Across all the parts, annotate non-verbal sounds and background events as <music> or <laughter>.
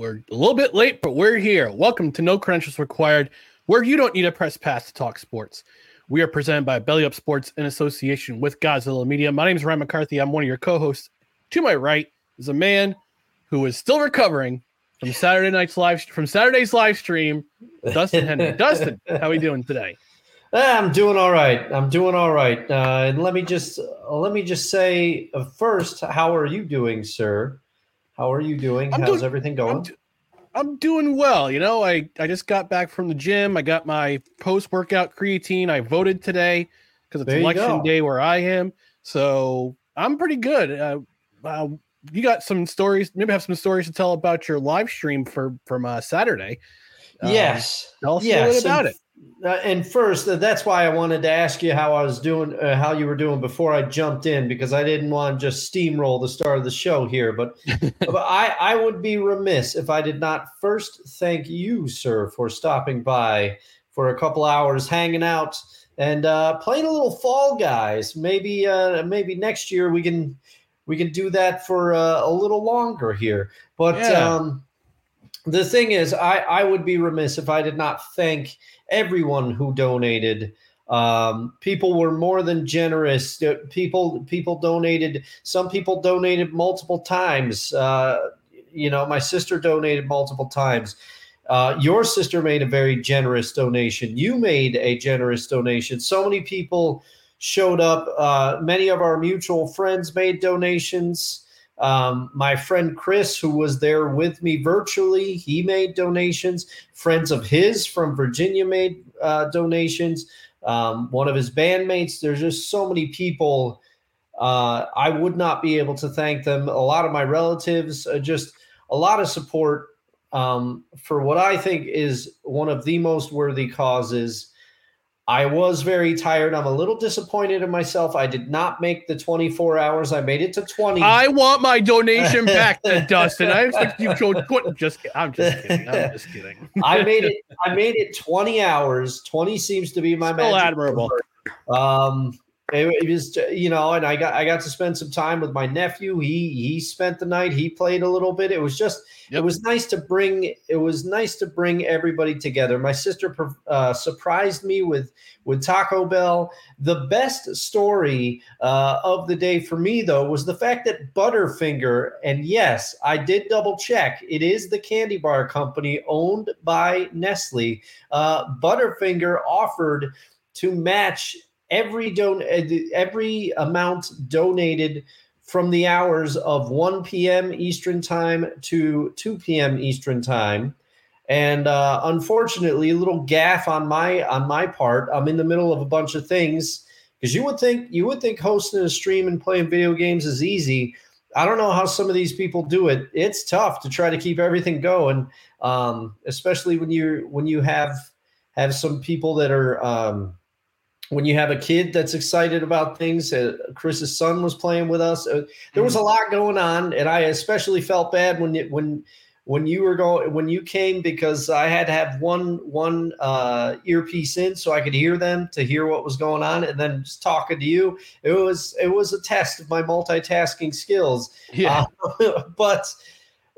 We're a little bit late, but we're here. Welcome to No Credentials Required, where you don't need a press pass to talk sports. We are presented by Belly Up Sports in association with Godzilla Media. My name is Ryan McCarthy. I'm one of your co-hosts. To my right is a man who is still recovering from Saturday night's live from Saturday's live stream. Dustin Henry. <laughs> Dustin, how are we doing today? Ah, I'm doing all right. I'm doing all right. Uh, and let me just uh, let me just say uh, first, how are you doing, sir? How are you doing? I'm How's doing- everything going? I'm, do- I'm doing well. You know, I, I just got back from the gym. I got my post workout creatine. I voted today because it's election go. day where I am. So I'm pretty good. Uh, uh, you got some stories, maybe have some stories to tell about your live stream for from uh, Saturday. Um, yes. Tell us a yes. little bit about it. Uh, and first, uh, that's why I wanted to ask you how I was doing, uh, how you were doing before I jumped in, because I didn't want to just steamroll the start of the show here. But, <laughs> but I, I would be remiss if I did not first thank you, sir, for stopping by for a couple hours, hanging out and uh, playing a little Fall Guys. Maybe, uh, maybe next year we can we can do that for uh, a little longer here. But Yeah. um, the thing is, I, I would be remiss if I did not thank everyone who donated. Um, people were more than generous. Uh, People people donated. Some people donated multiple times. Uh, you know, my sister donated multiple times. Uh, your sister made a very generous donation. You made a generous donation. So many people showed up. Uh, many of our mutual friends made donations. Um, my friend Chris, who was there with me virtually, he made donations. Friends of his from Virginia made uh, donations. Um, one of his bandmates. There's just so many people. Uh, I would not be able to thank them. A lot of my relatives, uh, just a lot of support um, for what I think is one of the most worthy causes. I was very tired. I'm a little disappointed in myself. I did not make the 24 hours. I made it to 20. I want my donation <laughs> back to Dustin. I expect you to quit. Just kidding. I'm just kidding. I'm just kidding. <laughs> I made it. I made it 20 hours. 20 seems to be my Still magic admirable. number. Um, it, it was, you know, and I got I got to spend some time with my nephew. He he spent the night. He played a little bit. It was just Yep. it was nice to bring it was nice to bring everybody together. My sister uh, surprised me with with Taco Bell. The best story uh, of the day for me though was the fact that Butterfinger and yes, I did double check. It is the candy bar company owned by Nestle. Uh, Butterfinger offered to match every don every amount donated from the hours of 1 p.m. Eastern time to 2 p.m. Eastern time. And uh, unfortunately, a little gaff on my on my part. I'm in the middle of a bunch of things because you would think you would think hosting a stream and playing video games is easy. I don't know how some of these people do it. It's tough to try to keep everything going, um, especially when you when you have have some people that are um, when you have a kid that's excited about things. Uh, Chris's son was playing with us. Uh, there was a lot going on, and I especially felt bad when it, when when you were going when you came because I had to have one one uh, earpiece in so I could hear them to hear what was going on, and then just talking to you. It was it was a test of my multitasking skills. Yeah. Uh, <laughs> but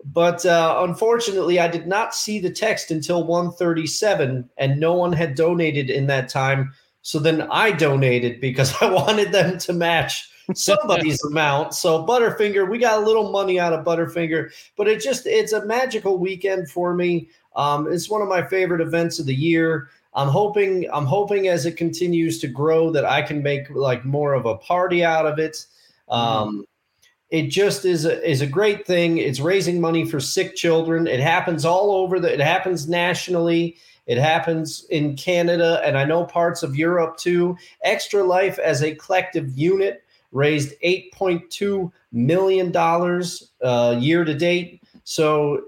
but uh, unfortunately, I did not see the text until 137, and no one had donated in that time. So then I donated because <laughs> I wanted them to match somebody's <laughs> amount. So Butterfinger, we got a little money out of Butterfinger, but it just it's a magical weekend for me. Um, it's one of my favorite events of the year. I'm hoping I'm hoping as it continues to grow that I can make like more of a party out of it. Um, it just is a, is a great thing. It's raising money for sick children. It happens all over the. It happens nationally. It happens in Canada, and I know parts of Europe too. Extra Life as a collective unit raised $8.2 million uh, year to date. So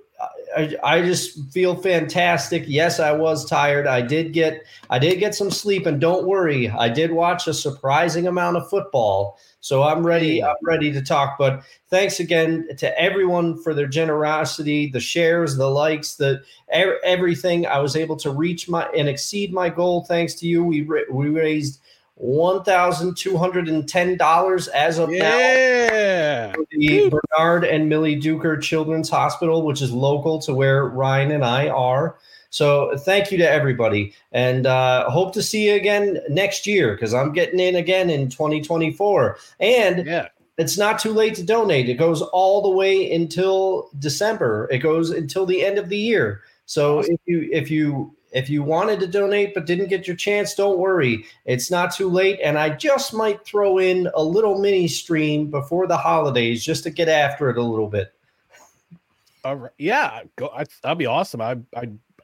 I, I just feel fantastic. Yes, I was tired. I did get I did get some sleep, and don't worry, I did watch a surprising amount of football. So I'm ready. I'm ready to talk. But thanks again to everyone for their generosity, the shares, the likes, the everything. I was able to reach my and exceed my goal thanks to you. We we raised one thousand two hundred and ten dollars as of yeah. now. The Bernard and Millie Duker Children's Hospital, which is local to where Ryan and I are. So thank you to everybody, and uh, hope to see you again next year because I'm getting in again in 2024. And yeah. It's not too late to donate. It goes all the way until December. It goes until the end of the year. So awesome. if you if you if you wanted to donate but didn't get your chance, don't worry. It's not too late. And I just might throw in a little mini stream before the holidays just to get after it a little bit. All right. Yeah, go. I, that'd be awesome. I,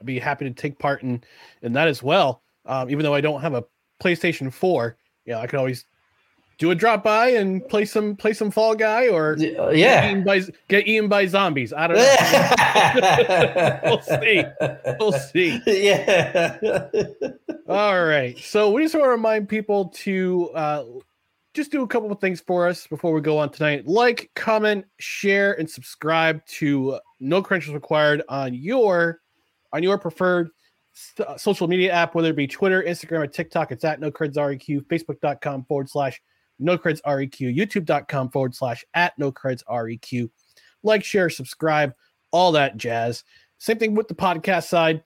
I'd be happy to take part in in that as well. Um, even though I don't have a PlayStation Four, yeah, I can always do a drop by and play some play some Fall Guy or uh, yeah, get eaten by, get eaten by zombies. I don't know. <laughs> we'll see. We'll see. <laughs> Yeah. All right. So we just want to remind people to uh, just do a couple of things for us before we go on tonight. Like, comment, share, and subscribe to No Credentials Required on your on your preferred social media app, whether it be Twitter, Instagram, or TikTok. It's at No Creds REQ, Facebook.com forward slash no creds req youtube.com forward slash at no req like share subscribe all that jazz. Same thing with the podcast side.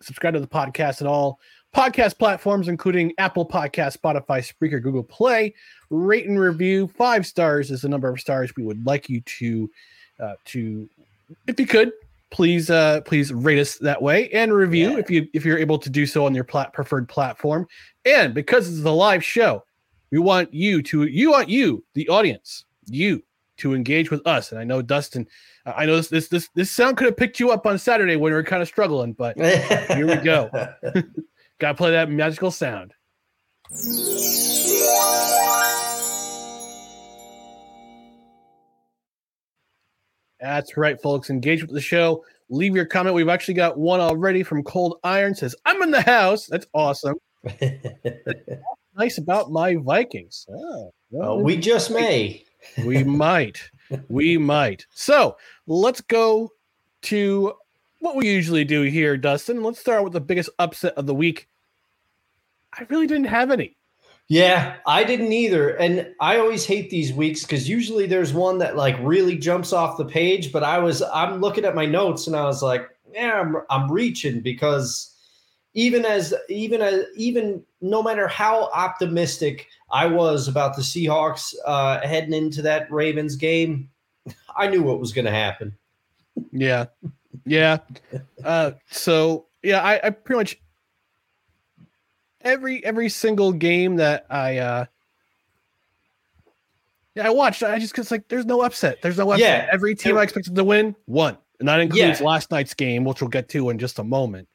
Subscribe to the podcast and all podcast platforms including apple podcast spotify spreaker google play. Rate and review. Five stars is the number of stars we would like you to uh, to if you could please uh please rate us that way and review yeah. if you if you're able to do so on your plat- preferred platform and because it's a live show we want you to, you want you, the audience, you to engage with us. And I know Dustin, I know this this this this sound could have picked you up on Saturday when we were kind of struggling, but <laughs> here we go. <laughs> <laughs> Got to play that magical sound. That's right, folks. Engage with the show. Leave your comment. We've actually got one already from Cold Iron. Says, I'm in the house. That's awesome <laughs> nice about my Vikings. Ah, oh, well, we just may. <laughs> we might. We might. So let's go to what we usually do here, Dustin. Let's start with the biggest upset of the week. I really didn't have any. Yeah, I didn't either. And I always hate these weeks because usually there's one that like really jumps off the page. But I was I'm looking at my notes and I was like, yeah, I'm I'm reaching because even as even as even no matter how optimistic I was about the Seahawks uh, heading into that Ravens game, I knew what was going to happen. Yeah, yeah. <laughs> Uh, so yeah, I, I pretty much every every single game that I uh, yeah I watched. I just cause like there's no upset. There's no upset. Yeah. Every team I expected to win won, and that includes yeah. last night's game, which we'll get to in just a moment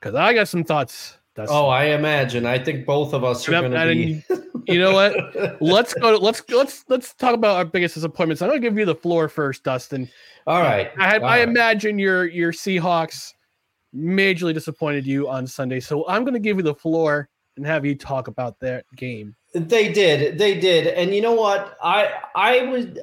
because I got some thoughts. That's oh, I imagine. I think both of us are going to be. <laughs> you know what? Let's go. let's let's let's talk about our biggest disappointments. I'm going to give you the floor first, Dustin. All right. I, All I right. imagine your your Seahawks majorly disappointed you on Sunday, so I'm going to give you the floor and have you talk about that game. They did. They did. And you know what? I I would.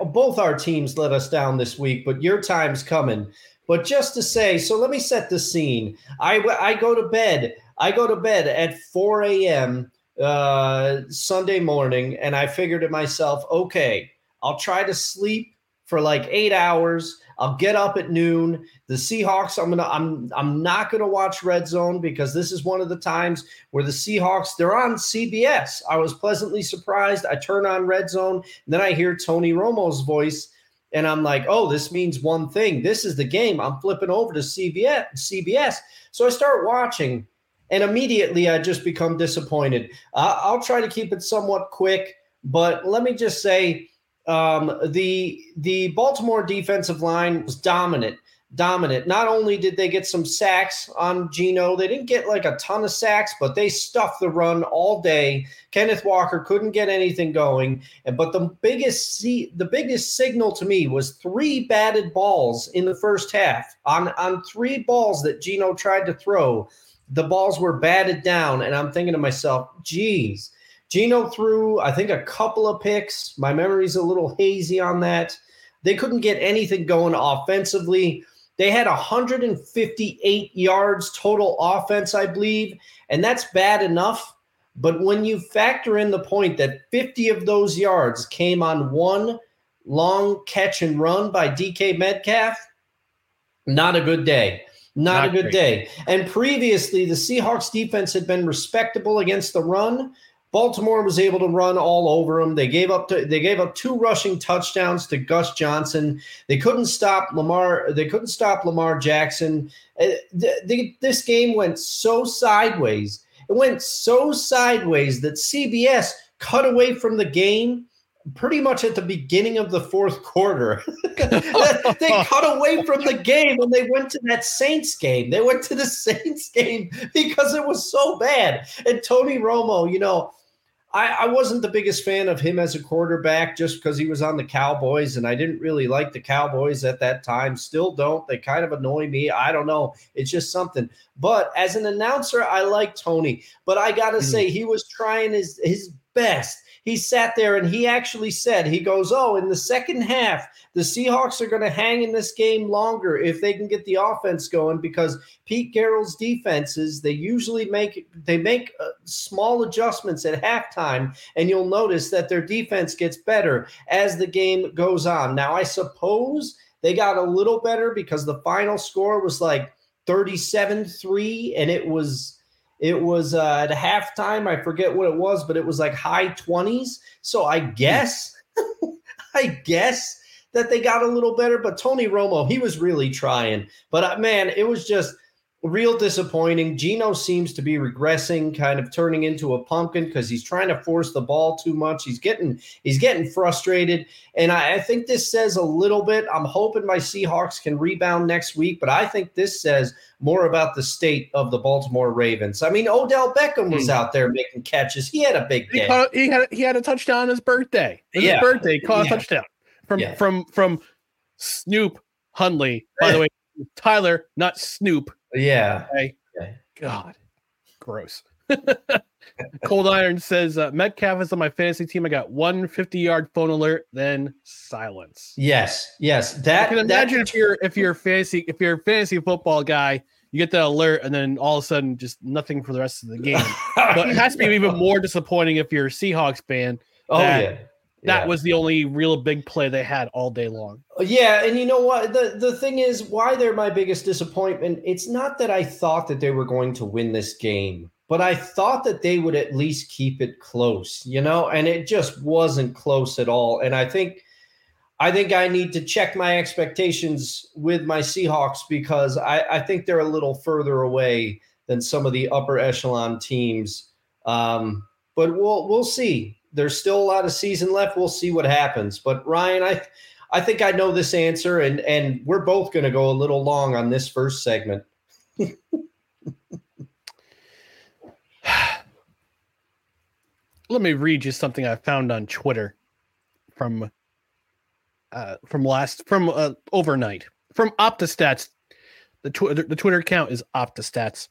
Both our teams let us down this week, but your time's coming. But just to say, so let me set the scene. I, I go to bed. I go to bed at 4 a.m. Uh, Sunday morning, and I figure to myself, okay, I'll try to sleep for like eight hours. I'll get up at noon. The Seahawks, I'm gonna, I'm, I'm not gonna watch Red Zone because this is one of the times where the Seahawks, they're on CBS. I was pleasantly surprised. I turn on Red Zone, and then I hear Tony Romo's voice and I'm like, oh, this means one thing. This is the game. I'm flipping over to CBS. CBS. So I start watching, and immediately I just become disappointed. Uh, I'll try to keep it somewhat quick, but let me just say, um, the the Baltimore defensive line was dominant. dominant. Not only did they get some sacks on Geno, they didn't get like a ton of sacks, but they stuffed the run all day. Kenneth Walker couldn't get anything going. And but the biggest see the biggest signal to me was three batted balls in the first half. On on three balls that Geno tried to throw, the balls were batted down. And I'm thinking to myself, geez, Geno threw, I think, a couple of picks. My memory's a little hazy on that. They couldn't get anything going offensively. They had 158 yards total offense, I believe, and that's bad enough. But when you factor in the point that 50 of those yards came on one long catch and run by DK Metcalf, not a good day. Not, not a good great. day. And previously, the Seahawks defense had been respectable against the run, Baltimore was able to run all over them. They gave up to, they gave up two rushing touchdowns to Gus Johnson. They couldn't stop Lamar. They couldn't stop Lamar Jackson. Uh, this game went so sideways. It went so sideways that CBS cut away from the game pretty much at the beginning of the fourth quarter. <laughs> they <laughs> cut away from the game when they went to that Saints game. They went to the <laughs> Saints game because it was so bad. And Tony Romo, you know, I, I wasn't the biggest fan of him as a quarterback just because he was on the Cowboys, and I didn't really like the Cowboys at that time. Still don't. They kind of annoy me. I don't know. It's just something. But as an announcer, I like Tony. But I gotta mm-hmm. say, he was trying his his best he sat there and he actually said, he goes, Oh, in the second half, the Seahawks are going to hang in this game longer if they can get the offense going because Pete Carroll's defenses, they usually make they make uh, small adjustments at halftime and you'll notice that their defense gets better as the game goes on. Now, I suppose they got a little better because the final score was like 37-3 and it was it was uh, at halftime. I forget what it was, but it was like high 20s. So I guess, <laughs> I guess that they got a little better. But Tony Romo, he was really trying. But uh, man, it was just real disappointing. Geno seems to be regressing, kind of turning into a pumpkin because he's trying to force the ball too much. He's getting he's getting frustrated, and I, I, think this says a little bit. I'm hoping my Seahawks can rebound next week, but I think this says more about the state of the Baltimore Ravens. I mean, Odell Beckham was mm. out there making catches. He had a big day. He, caught, he had he had a touchdown on his birthday. His yeah. birthday, caught yeah. a touchdown from yeah. from from Snoop Huntley. By the way, Tyler, not Snoop. Yeah. Okay. God, gross. <laughs> Cold Iron says uh, Metcalf is on my fantasy team. I got one 50 yard phone alert, then silence. Yes, yes. That I can imagine that, if you're if you're fantasy if you're a fantasy football guy, you get that alert, and then all of a sudden just nothing for the rest of the game. <laughs> but it has to be even <laughs> more disappointing if you're a Seahawks fan. Oh yeah that yeah. was the only real big play they had all day long. Yeah, and you know what? The the thing is why they're my biggest disappointment. It's not that I thought that they were going to win this game, but I thought that they would at least keep it close, you know, and it just wasn't close at all. And I think I think I need to check my expectations with my Seahawks because I, I think they're a little further away than some of the upper echelon teams. Um, but we'll we'll see there's still a lot of season left. We'll see what happens. But Ryan, I I think I know this answer, and and we're both going to go a little long on this first segment. <laughs> Let me read you something I found on Twitter from uh, from last from uh, overnight from OptaStats. The, tw- the Twitter account is OptaStats.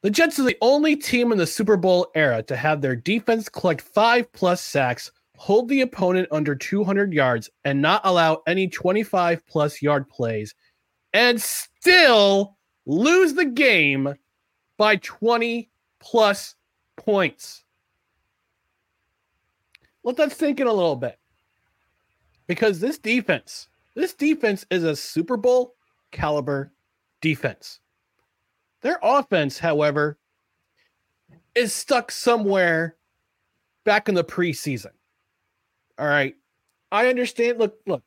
The Jets are the only team in the Super Bowl era to have their defense collect five plus sacks, hold the opponent under 200 yards, and not allow any 25 plus yard plays, and still lose the game by 20 plus points. Let that sink in a little bit. Because this defense, this defense is a Super Bowl caliber defense. Their offense, however, is stuck somewhere back in the preseason. All right. I understand. Look, look,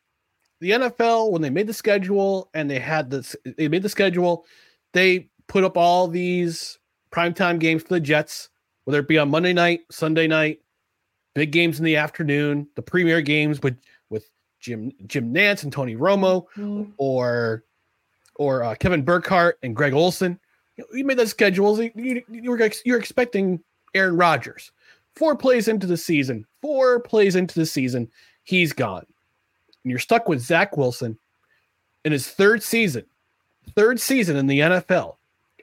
the NFL, when they made the schedule and they had this, they made the schedule, they put up all these primetime games for the Jets, whether it be on Monday night, Sunday night, big games in the afternoon, the premier games with with Jim Jim Nantz and Tony Romo, mm-hmm. or or uh, Kevin Burkhardt and Greg Olsen. You, made the schedules. You, you, were you're expecting Aaron Rodgers. Four plays into the season, four plays into the season, he's gone. And you're stuck with Zach Wilson in his third season, third season in the NFL,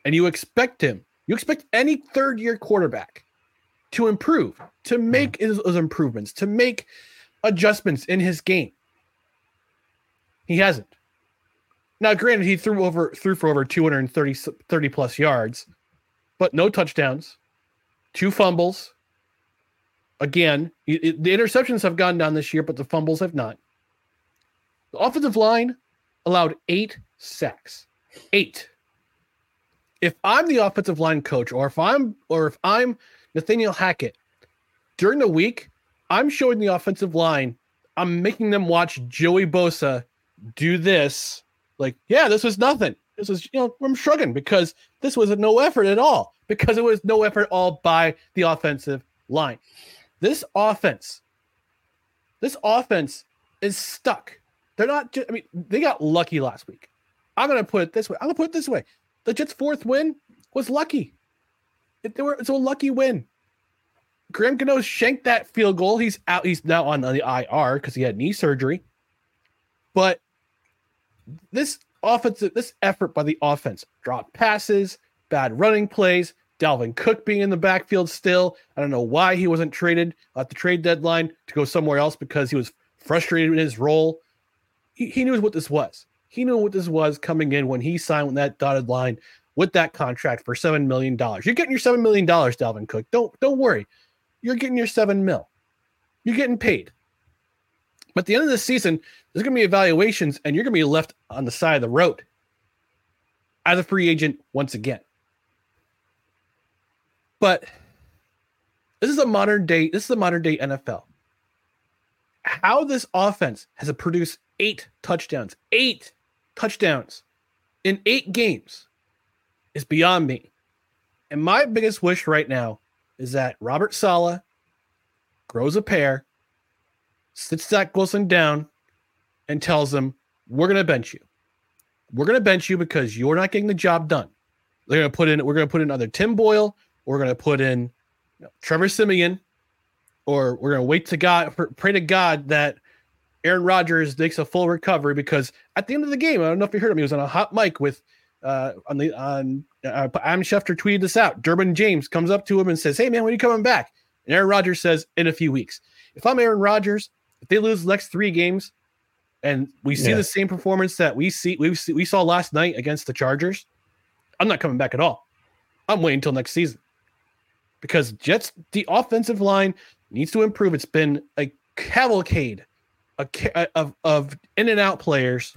and you expect him, you expect any third year quarterback to improve, to hmm. make mm. those improvements, to make adjustments in his game. He hasn't. Now, granted, he threw over threw for over 230 30 plus yards, but no touchdowns, two fumbles. Again, it, the interceptions have gone down this year, but the fumbles have not. The offensive line allowed eight sacks. Eight. If I'm the offensive line coach, or if I'm or if I'm Nathaniel Hackett, during the week, I'm showing the offensive line, I'm making them watch Joey Bosa do this. Like, yeah, this was nothing. This was, you know, I'm shrugging because this was a no effort at all, because it was no effort all by the offensive line. This offense, this offense is stuck. They're not just, I mean, they got lucky last week. I'm going to put it this way. I'm going to put it this way. The Jets' fourth win was lucky. It, they were, it's a lucky win. Graham Gano shanked that field goal. He's out. He's now on the IR because he had knee surgery. But this offensive, this effort by the offense, drop passes, bad running plays, Dalvin Cook being in the backfield still. I don't know why he wasn't traded at the trade deadline to go somewhere else because he was frustrated in his role. He, he knew what this was. He knew what this was coming in when he signed with that dotted line with that contract for seven million dollars. You're getting your seven million dollars, Dalvin Cook. Don't don't worry. You're getting your seven mil. You're getting paid. But at the end of the season, there's going to be evaluations, and you're going to be left on the side of the road as a free agent once again. But this is a modern day. This is the modern day NFL. How this offense has produced eight touchdowns, eight touchdowns in eight games is beyond me. And my biggest wish right now is that Robert Saleh grows a pair, sits Zach Wilson down, and tells him, We're gonna bench you. We're gonna bench you because you're not getting the job done. They're gonna put in, we're gonna put in either Tim Boyle, we're gonna put in you know, Trevor Siemian, or we're gonna wait to God, pray to God that Aaron Rodgers makes a full recovery because at the end of the game, I don't know if you heard him, he was on a hot mic with uh, on the on uh, Adam Schefter tweeted this out. Derwin James comes up to him and says, "Hey man, when are you coming back?" And Aaron Rodgers says, "In a few weeks." If I'm Aaron Rodgers, if they lose the next three games, and we see yeah. the same performance that we see we we saw last night against the Chargers, I'm not coming back at all. I'm waiting until next season because Jets the offensive line needs to improve. It's been a cavalcade a, of of in and out players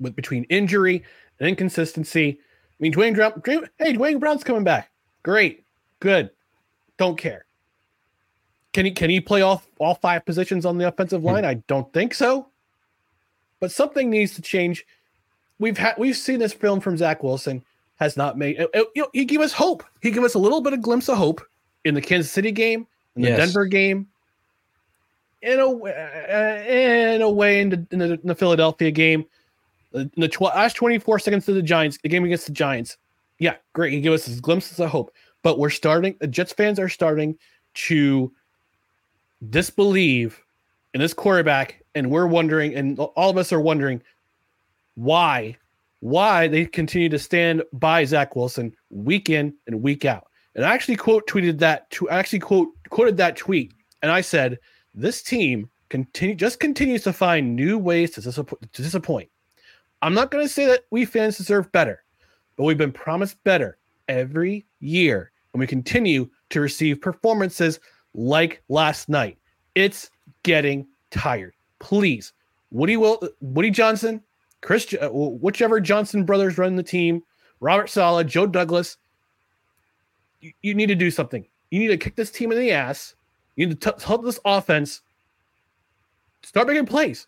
with between injury and inconsistency. I mean, Duane Brown, hey, Duane Brown's coming back. Great, good. Don't care. Can he can he play all all five positions on the offensive line? Hmm. I don't think so. But something needs to change. We've had we've seen this film from Zach Wilson has not made you know he gave us hope. He gave us a little bit of glimpse of hope in the Kansas City game, in the yes. Denver game, in a uh, in a way in the, in the, in the Philadelphia game. In the tw- last 24 seconds to the Giants, the game against the Giants. Yeah, great. He gave us his glimpses of hope. But we're starting, the Jets fans are starting to disbelieve in this quarterback. And we're wondering, and all of us are wondering why, why they continue to stand by Zach Wilson week in and week out. And I actually quote tweeted that to actually quote quoted that tweet. And I said, this team continue just continues to find new ways to, disappoint, to disappoint. I'm not going to say that we fans deserve better, but we've been promised better every year, and we continue to receive performances like last night. It's getting tired. Please, Woody Will, Woody Johnson, Chris, uh, whichever Johnson brothers run the team, Robert Saleh, Joe Douglas. You, you need to do something. You need to kick this team in the ass. You need to t- help this offense start making plays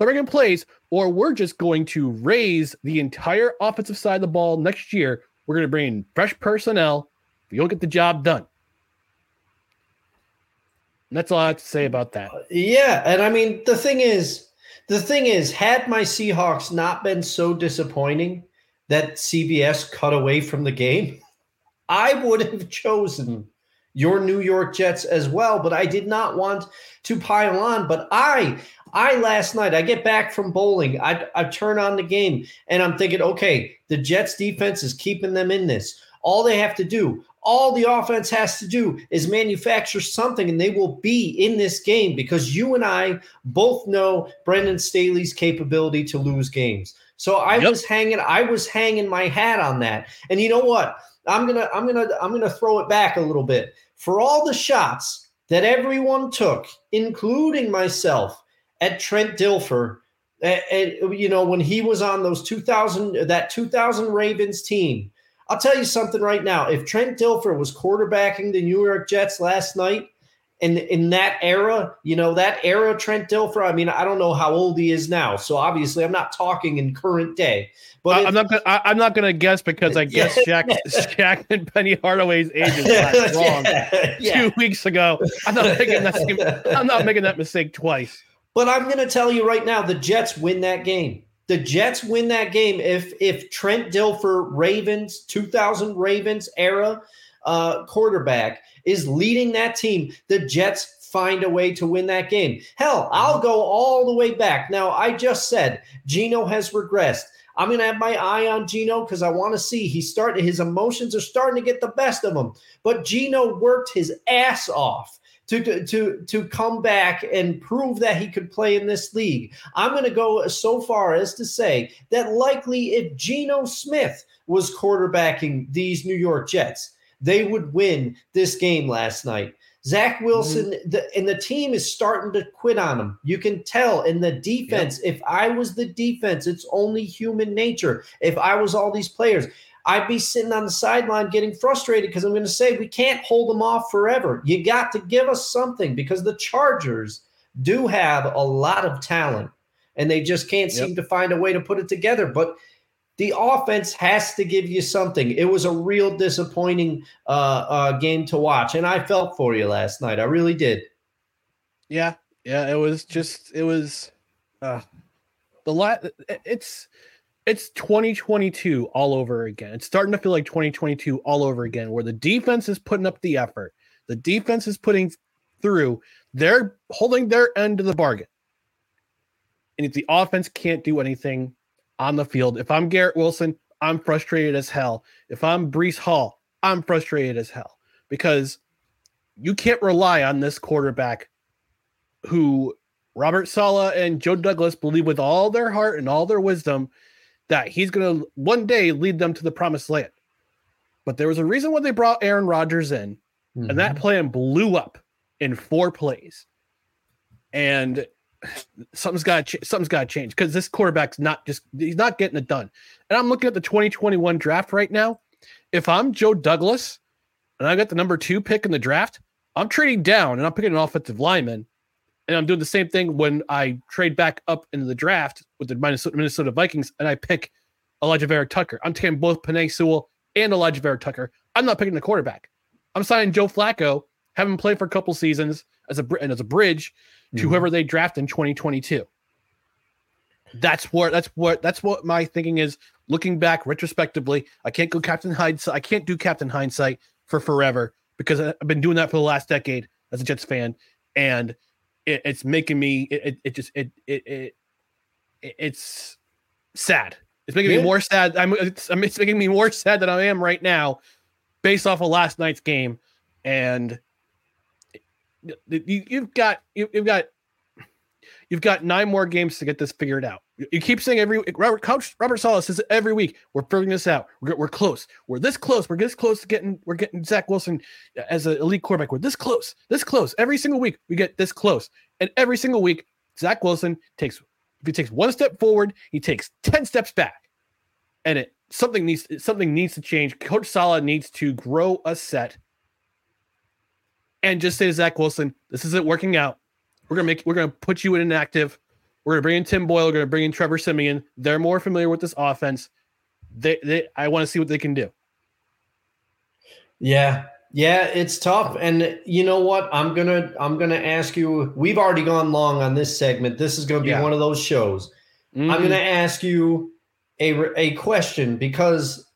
start making plays, or we're just going to raise the entire offensive side of the ball next year. We're going to bring in fresh personnel. If you don't get the job done. That's all I have to say about that. Yeah. And I mean, the thing is, the thing is, had my Seahawks not been so disappointing that CBS cut away from the game, <laughs> I would have chosen hmm. your New York Jets as well, but I did not want to pile on. But I, I last night, I get back from bowling, I, I turn on the game and I'm thinking, okay, the Jets defense is keeping them in this. All they have to do, all the offense has to do is manufacture something and they will be in this game because you and I both know Brandon Staley's capability to lose games. So I yep. was hanging I was hanging my hat on that. And you know what? I'm going to I'm going to I'm going to throw it back a little bit. For all the shots that everyone took, including myself, at Trent Dilfer, and, and you know when he was on those 2000 that 2000 Ravens team, I'll tell you something right now. If Trent Dilfer was quarterbacking the New York Jets last night, and in that era, you know, that era Trent Dilfer, I mean, I don't know how old he is now. So obviously I'm not talking in current day. But I, I'm not gonna I, am not gonna guess because I <laughs> guess Jack, Shaq and Penny Hardaway's age is <laughs> wrong yeah, yeah. two weeks ago. I'm not making that same, I'm not making that mistake twice. But I'm gonna tell you right now, the Jets win that game. The Jets win that game if if Trent Dilfer Ravens 2000 Ravens era uh, quarterback is leading that team. The Jets find a way to win that game. Hell, I'll go all the way back. Now, I just said Geno has regressed. I'm going to have my eye on Geno because I want to see he's starting, his emotions are starting to get the best of him. But Geno worked his ass off to, to, to come back and prove that he could play in this league. I'm going to go so far as to say that likely if Geno Smith was quarterbacking these New York Jets, they would win this game last night. Zach mm-hmm. Wilson mm-hmm. the, and the team is starting to quit on him. You can tell in the defense. Yep. If I was the defense, it's only human nature. If I was all these players, I'd be sitting on the sideline getting frustrated because I'm going to say we can't hold them off forever. You got to give us something because the Chargers do have a lot of talent and they just can't yep. seem to find a way to put it together. But the offense has to give you something. It was a real disappointing uh, uh, game to watch, and I felt for you last night. I really did. Yeah, yeah. It was just it was uh, the lot. It's it's 2022 all over again. It's starting to feel like 2022 all over again, where the defense is putting up the effort, the defense is putting through. They're holding their end of the bargain, and if the offense can't do anything on the field. If I'm Garrett Wilson, I'm frustrated as hell. If I'm Breece Hall, I'm frustrated as hell because you can't rely on this quarterback who Robert Saleh and Joe Douglas believe with all their heart and all their wisdom that he's going to one day lead them to the promised land. But there was a reason why they brought Aaron Rodgers in, mm-hmm. and that plan blew up in four plays. And something's got ch- something's got to change because this quarterback's not just he's not getting it done. And I'm looking at the 2021 draft right now. If I'm Joe Douglas and I got the number two pick in the draft, I'm trading down and I'm picking an offensive lineman. And I'm doing the same thing when I trade back up into the draft with the Minnesota, Minnesota Vikings and I pick Alijah Vera-Tucker. I'm taking both Penei Sewell and Alijah Vera-Tucker. I'm not picking the quarterback. I'm signing Joe Flacco, having played for a couple seasons as a and as a bridge to mm-hmm. whoever they draft in 2022. That's what that's what that's what my thinking is. Looking back retrospectively, I can't go Captain Hindsight. I can't do Captain Hindsight for forever because I've been doing that for the last decade as a Jets fan, and it, it's making me it, it just it, it it it's sad. It's making yeah. me more sad. I'm it's, it's making me more <laughs> sad than I am right now, based off of last night's game, and you've got you've got you've got nine more games to get this figured out. You keep saying every Robert Coach Robert Saleh says every week we're figuring this out. We're, we're close. We're this close. We're this close to getting we're getting Zach Wilson as an elite quarterback. We're this close. This close. Every single week we get this close, and every single week Zach Wilson takes if he takes one step forward, he takes ten steps back, and it something needs something needs to change. Coach Saleh needs to grow a set and just say to Zach Wilson, this isn't working out. We're gonna make we're gonna put you in inactive. We're gonna bring in Tim Boyle. We're gonna bring in Trevor Siemian. They're more familiar with this offense. They, they I want to see what they can do. Yeah, Yeah, it's tough. And you know what? I'm gonna I'm gonna ask you. We've already gone long on this segment. This is gonna be Yeah. one of those shows. Mm. I'm gonna ask you a a question because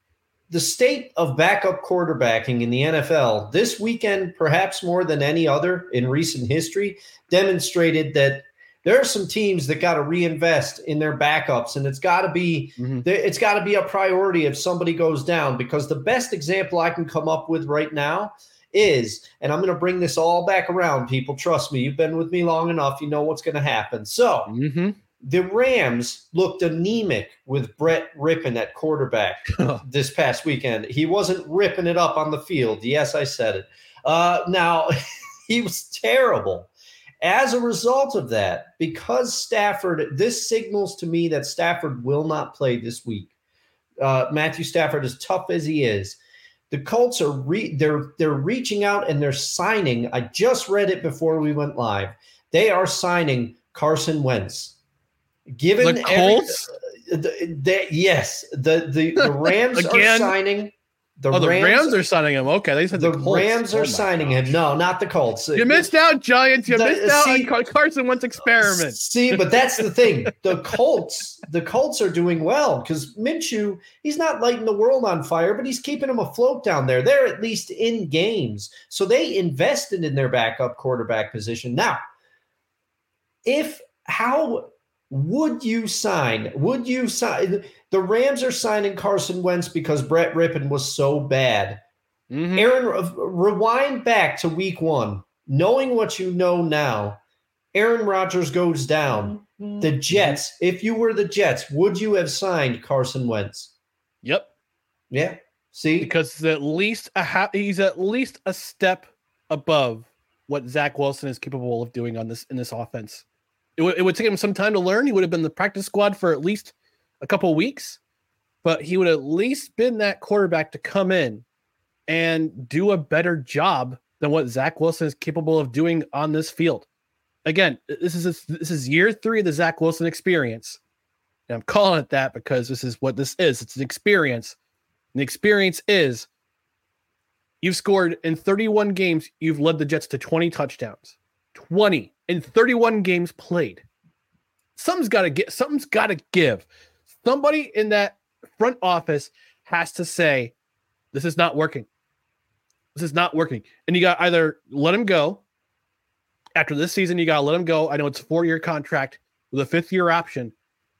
the state of backup quarterbacking in the NFL this weekend, perhaps more than any other in recent history, demonstrated that there are some teams that got to reinvest in their backups, and it's got to be Mhm. it's got to be a priority if somebody goes down because the best example I can come up with right now is, and I'm going to bring this all back around, people. Trust me, you've been with me long enough. You know what's going to happen. So Mhm. The Rams looked anemic with Brett Rypien at quarterback <laughs> this past weekend. He wasn't ripping it up on the field. Yes, I said it. Uh, now, <laughs> he was terrible. As a result of that, because Stafford, this signals to me that Stafford will not play this week. Uh, Matthew Stafford, as tough as he is, the Colts are re- they're they're reaching out and they're signing. I just read it before we went live. They are signing Carson Wentz. Given The every- Colts? Uh, the, the- yes, the the, the <laughs> Rams are signing. The, oh, the Rams, Rams, are signing him. Okay, they said the, the, Colts. Rams Oh are my signing gosh. him. No, not the Colts. You missed out, Giants. You The- missed out see- on Car- Carson Wentz experiment. See, but that's the thing. The Colts, the Colts are doing well because Minshew, he's not lighting the world on fire, but he's keeping them afloat down there. They're at least in games. So they invested in their backup quarterback position. Now, if how would you sign? Would you sign? The Rams are signing Carson Wentz because Brett Rypien was so bad. Mhm. Aaron, uh, rewind back to week one. Knowing what you know now, Aaron Rodgers goes down. The Jets, if you were the Jets, would you have signed Carson Wentz? Yep, Yeah. See? because at least a ha- he's at least a step above what Zach Wilson is capable of doing on this in this offense. It would it would take him some time to learn. He would have been the practice squad for at least a couple weeks, but he would at least been that quarterback to come in and do a better job than what Zach Wilson is capable of doing on this field. Again, this is this is year three of the Zach Wilson experience. And I'm calling it that because this is what this is. It's an experience. And the experience is you've scored in 31 games, you've led the Jets to 20 touchdowns. 20 in 31 games played. Something's got to get something's got to give. Somebody in that front office has to say this is not working. This is not working. And you got either let him go after this season, you got to let him go. I know it's a four year contract with a fifth year option,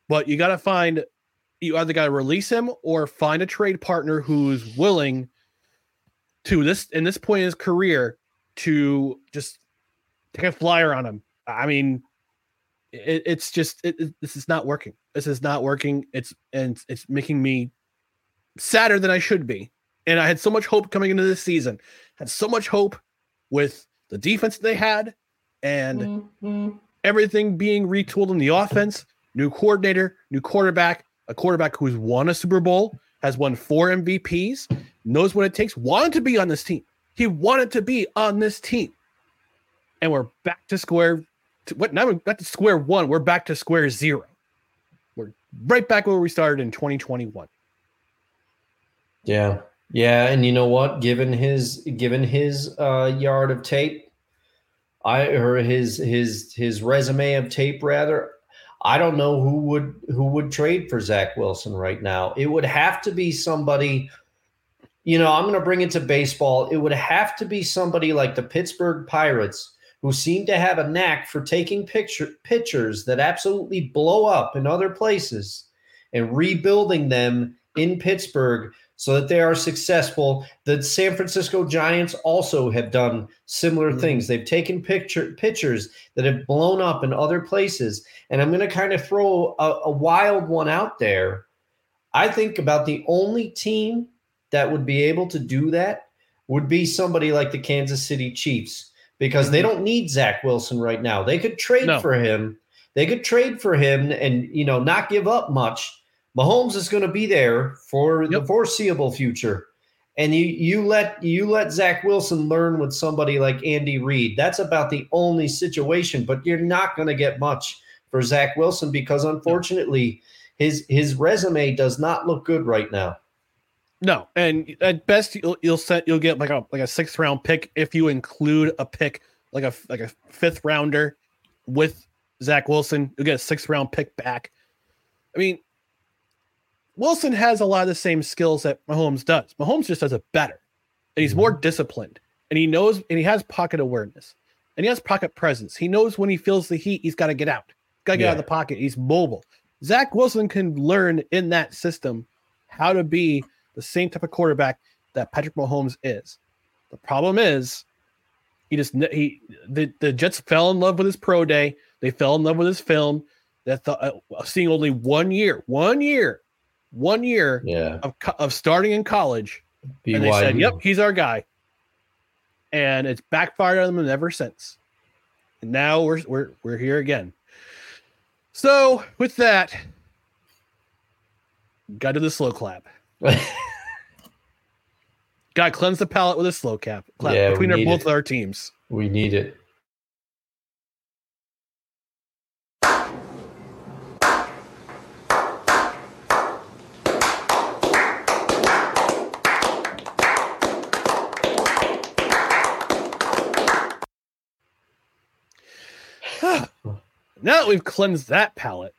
but you got to find, you either got to release him or find a trade partner who's willing to this, in this point in his career, to just take a flyer on him. I mean, it, it's just, it, it- this is not working. This is not working. It's, and it's making me sadder than I should be. And I had so much hope coming into this season, had so much hope with the defense they had and mm-hmm. everything being retooled in the offense, new coordinator, new quarterback, a quarterback who's won a Super Bowl, has won four MVPs, knows what it takes, wanted to be on this team. He wanted to be on this team. And we're back to square to, what we're back to square one. We're back to square zero. We're right back where we started in 2021. Yeah. Yeah, and you know what? Given his given his uh, yard of tape, I or his his his resume of tape rather, I don't know who would who would trade for Zach Wilson right now. It would have to be somebody. You know, I'm going to bring it to baseball. It would have to be somebody like the Pittsburgh Pirates, who seem to have a knack for taking picture pictures that absolutely blow up in other places and rebuilding them in Pittsburgh so that they are successful. The San Francisco Giants also have done similar Mhm. things. They've taken picture pictures that have blown up in other places. And I'm going to kind of throw a, a wild one out there. I think about the only team that would be able to do that would be somebody like the Kansas City Chiefs because they Mhm. don't need Zach Wilson right now. They could trade No. for him. They could trade for him and you know not give up much. Mahomes is going to be there for the foreseeable future. And you you let you let Zach Wilson learn with somebody like Andy Reid. That's about the only situation, but you're not going to get much for Zach Wilson because unfortunately his his resume does not look good right now. No, and at best you'll you'll set you'll get like a like a sixth round pick if you include a pick like a like a fifth rounder with Zach Wilson. You'll get a sixth round pick back. I mean, Wilson has a lot of the same skills that Mahomes does. Mahomes just does it better, and he's more mm-hmm. disciplined, and he knows and he has pocket awareness, and he has pocket presence. He knows when he feels the heat, he's got to get out, got to get out of the pocket. He's mobile. Zach Wilson can learn in that system how to be the same type of quarterback that Patrick Mahomes is. The problem is he just he the, the Jets fell in love with his pro day. They fell in love with his film. That the, uh, seeing only one year, one year, one year Yeah. of of starting in college, BYU. and they said, "Yep, he's our guy." And it's backfired on them ever since. And now we're we're we're here again. So with that, got to the slow clap. <laughs> Got to cleanse the palate with a slow cap clap Yeah, between our, both it. of our teams. we need it. <sighs> now that we've cleansed that palate,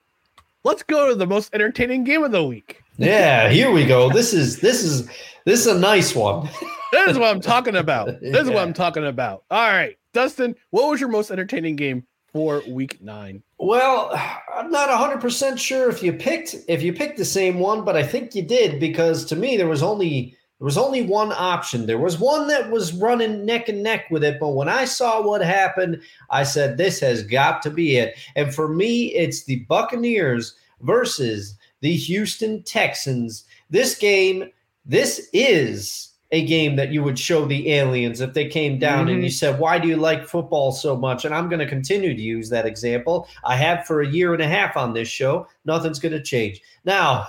let's go to the most entertaining game of the week. Yeah, here we go. This is this is this is a nice one. That is what I'm talking about. <laughs> This is what I'm talking about. All right, Dustin, what was your most entertaining game for week nine? Well, I'm not 100% sure if you picked if you picked the same one, but I think you did because to me there was only there was only one option. There was one that was running neck and neck with it, but when I saw what happened, I said this has got to be it. And for me, it's the Buccaneers versus the Houston Texans. This game, this is a game that you would show the aliens if they came down and Mhm. you said, Why do you like football so much? And I'm going to continue to use that example. I have for a year and a half on this show. Nothing's going to change. Now,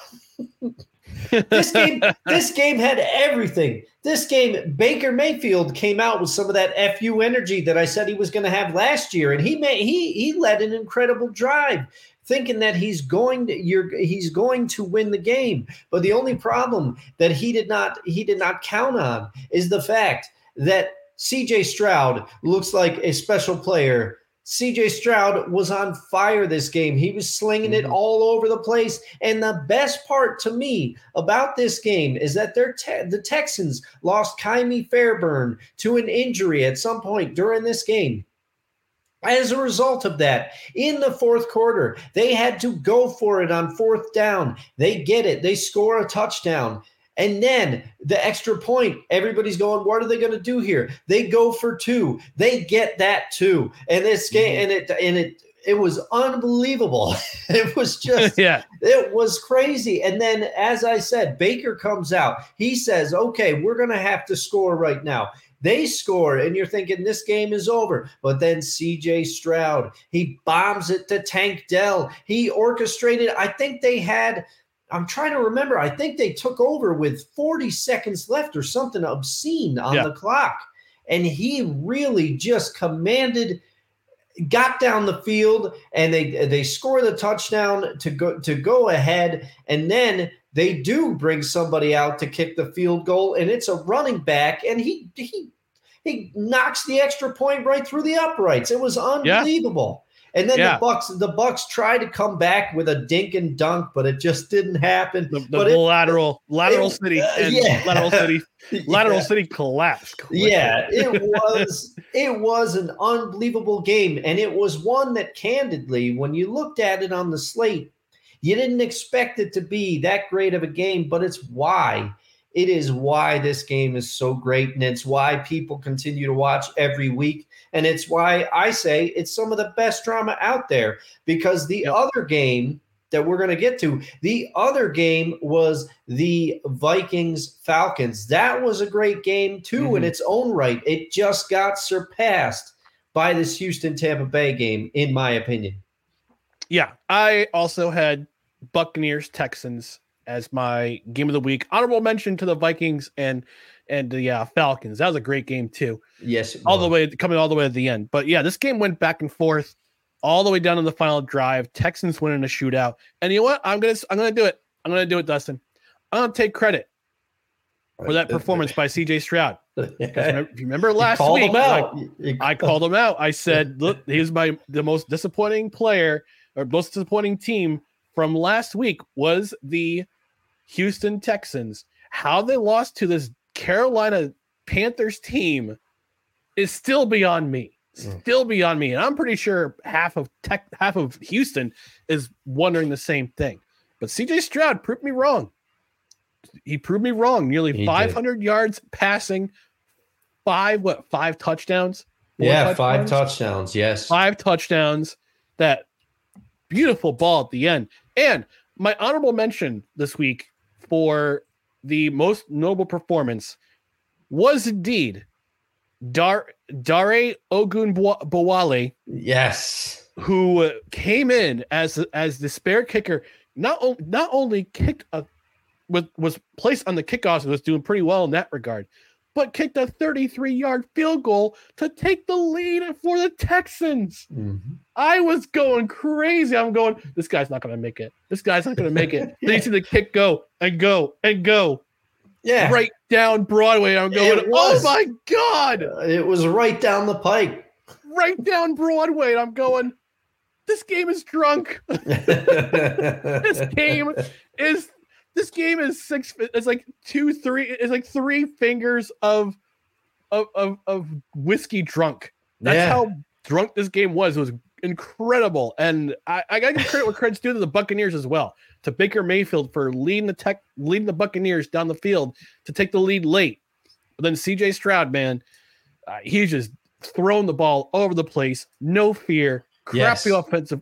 this game <laughs> this game had everything. This game, Baker Mayfield came out with some of that FU energy that I said he was going to have last year, and he made he he led an incredible drive, thinking that he's going to you're he's going to win the game. But the only problem that he did not he did not count on is the fact that CJ Stroud looks like a special player. CJ Stroud was on fire this game. He was slinging it Mhm. all over the place. And the best part to me about this game is that they're te- the Texans lost Kylie Fairbairn to an injury at some point during this game. As a result of that, in the fourth quarter, they had to go for it on fourth down. They get it, they score a touchdown. And then the extra point, everybody's going, what are they going to do here? They go for two. They get that too. And this game, mm-hmm. and it, and it, it was unbelievable. <laughs> it was <laughs> just yeah, it was crazy. And then, as I said, Baker comes out. He says, okay, we're going to have to score right now. They score, and you're thinking this game is over. But then CJ Stroud, he bombs it to Tank Dell. He orchestrated, I think they had. I'm trying to remember. I think they took over with 40 seconds left or something obscene on Yeah. the clock. And he really just commanded got down the field and they they score the touchdown to go to go ahead and then they do bring somebody out to kick the field goal and it's a running back and he he he knocks the extra point right through the uprights it was unbelievable and then Yeah. the bucks the bucks tried to come back with a dink and dunk but it just didn't happen the, the it- lateral lateral it- city uh, and yeah. lateral city <laughs> lateral Yeah. city collapsed. Yeah, <laughs> it was it was an unbelievable game and it was one that candidly when you looked at it on the slate you didn't expect it to be that great of a game but it's why it is why this game is so great and it's why people continue to watch every week and it's why I say it's some of the best drama out there because the Yep. other game that we're going to get to. The other game was the Vikings Falcons. That was a great game too in Mhm. its own right. It just got surpassed by this Houston Tampa Bay game, in my opinion. Yeah, I also had Buccaneers Texans as my game of the week. Honorable mention to the Vikings and and the uh, Falcons. That was a great game too. Yes, all the way coming all the way to the end. But yeah, this game went back and forth all the way down to the final drive. Texans winning a shootout. And you know what? I'm gonna I'm gonna do it. I'm gonna do it, Dustin. I'm gonna take credit. for that performance by CJ Stroud. If you remember <laughs> last called week. I, I called him out. I said, "Look, he's my the most disappointing player or most disappointing team from last week was the Houston Texans. How they lost to this Carolina Panthers team is still beyond me. Mm. Still beyond me, and I'm pretty sure half of tech, half of Houston is wondering the same thing. But CJ Stroud proved me wrong. He proved me wrong. Nearly He did. 500 yards passing, five what five touchdowns? Yeah, five touchdowns? touchdowns. Yes. five touchdowns, that beautiful ball at the end. And my honorable mention this week for the most noble performance was indeed Dar Dare Ogunbowale, Yes. who came in as as the spare kicker. Not o- not only kicked a was was placed on the kickoffs and was doing pretty well in that regard, but kicked a 33 yard field goal to take the lead for the Texans. Mhm. I was going crazy. I'm going, this guy's not going to make it. This guy's not going to make it. <laughs> Then you see the kick go and go and go Yeah. right down Broadway. I'm going, oh my God, Uh, It was right down the pike. right down Broadway. And I'm going, this game is drunk. <laughs> <laughs> This game is, this game is six, it's like two, three, it's like three fingers of, of, of, of whiskey drunk. That's Yeah. how drunk this game was. It was incredible. And I, I gotta give credit where credit's due to the Buccaneers as well. To Baker Mayfield for leading the tech leading the Buccaneers down the field to take the lead late. But then CJ Stroud, man, uh, he's just throwing the ball all over the place, no fear, crappy Yes. offensive,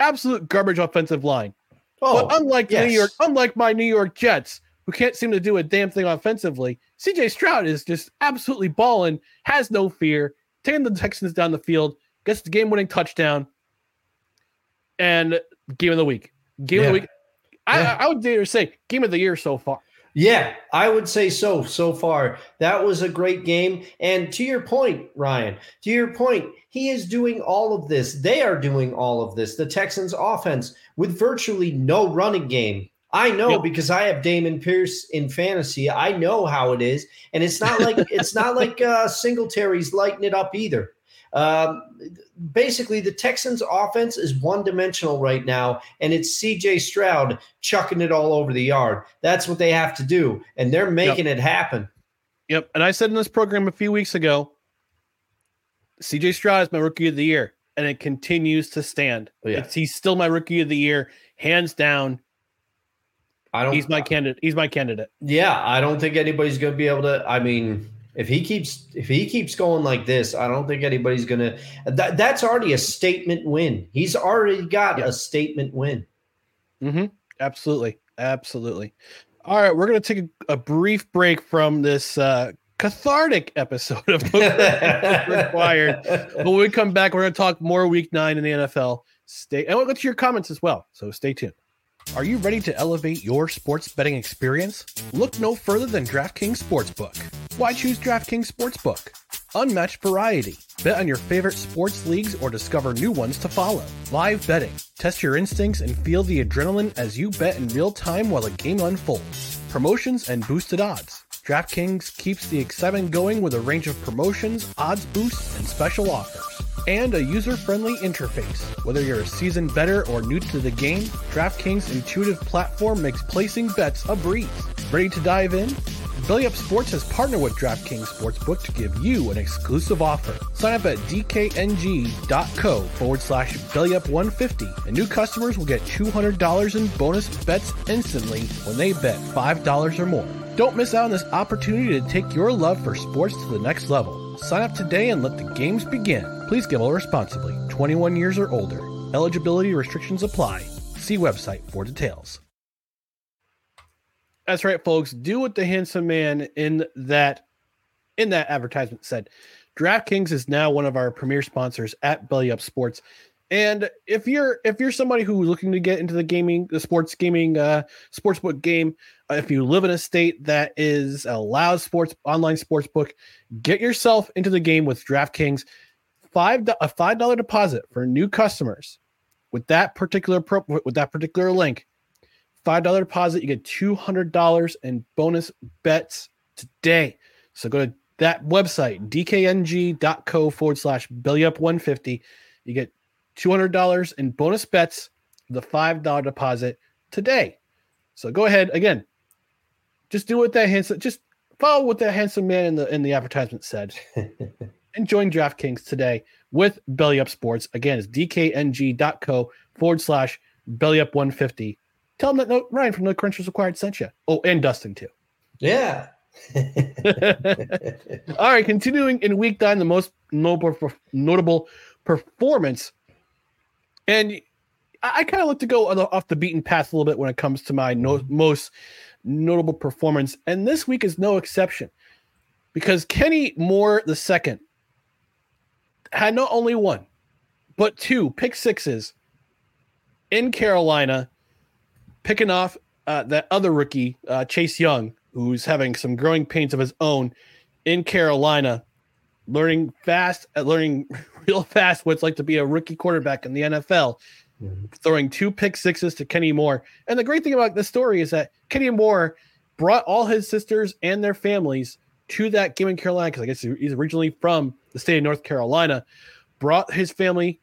absolute garbage offensive line. Oh, but unlike the New. York, unlike my New York Jets, who can't seem to do a damn thing offensively, CJ Stroud is just absolutely balling, has no fear, taking the Texans down the field, gets the game-winning touchdown, and game of the week. Game of the week. I, Yeah. I, I would dare say game of the year so far. Yeah, I would say so. So far, that was a great game. And to your point, Ryan, to your point, he is doing all of this. They are doing all of this. The Texans' offense with virtually no running game. I know Yep. because I have Dameon Pierce in fantasy. I know how it is, and it's not like it's not like uh, Singletary's lighting it up either. Um, basically, the Texans' offense is one dimensional right now, and it's CJ Stroud chucking it all over the yard. That's what they have to do, and they're making it happen. Yep. And I said in this program a few weeks ago, CJ Stroud is my rookie of the year, and it continues to stand. Oh, Yeah. It's- he's still my rookie of the year, hands down. I don't. He's my candidate. He's my candidate. Yeah, I don't think anybody's going to be able to. I mean, if he keeps if he keeps going like this, I don't think anybody's going to. That, that's already a statement win. He's already got Yeah. a statement win. Mm-hmm. Absolutely. Absolutely. All right, we're going to take a, a brief break from this uh, cathartic episode of Required. <laughs> But when we come back, we're going to talk more Week Nine in the NFL. Stay, and we'll get to your comments as well. So stay tuned. Are you ready to elevate your sports betting experience? Look no further than DraftKings Sportsbook. Why choose DraftKings Sportsbook? Unmatched variety. Bet on your favorite sports leagues or discover new ones to follow. Live betting. Test your instincts and feel the adrenaline as you bet in real time while the game unfolds. Promotions and boosted odds. DraftKings keeps the excitement going with a range of promotions, odds boosts, and special offers. And a user friendly interface. Whether you're a seasoned bettor or new to the game, DraftKings' intuitive platform makes placing bets a breeze. Ready to dive in? Belly Up Sports has partnered with DraftKings Sportsbook to give you an exclusive offer. Sign up at dkng.co forward slash bellyup150 and new customers will get $200 in bonus bets instantly when they bet $5 or more. Don't miss out on this opportunity to take your love for sports to the next level. Sign up today and let the games begin. Please gamble responsibly. 21 years or older. Eligibility restrictions apply. See website for details. That's right, folks. Do what the handsome man in that in that advertisement said. DraftKings is now one of our premier sponsors at Belly Up Sports. And if you're if you're somebody who's looking to get into the gaming, the sports gaming, uh, sportsbook game, uh, if you live in a state that is allows sports online sportsbook, get yourself into the game with DraftKings. Five a five dollar deposit for new customers with that particular pro, with that particular link. Five dollar deposit, you get two hundred dollars in bonus bets today. So go to that website, dkng.co forward slash bellyup150. You get $200 in bonus bets, the $5 deposit today. So go ahead again. Just do what that handsome, just follow what that handsome man in the in the advertisement said, <laughs> and join DraftKings today with Belly Up Sports. Again, it's dkng.co forward slash belly up 150. Tell them that no, Ryan from No Crunchers Required sent you. Oh, and Dustin too. Yeah. <laughs> All right, continuing in week nine, the most notable, notable performance. And I, I kind of like to go off the beaten path a little bit when it comes to my no, most notable performance. And this week is no exception because Kenny Moore the second had not only one, but two pick sixes in Carolina, picking off uh, that other rookie, uh, Chase Young, who's having some growing pains of his own in Carolina, learning fast, uh, learning <laughs> real fast what it's like to be a rookie quarterback in the NFL, mm-hmm. throwing two pick sixes to Kenny Moore. And the great thing about this story is that Kenny Moore brought all his sisters and their families to that game in Carolina because I guess he's originally from the state of North Carolina, brought his family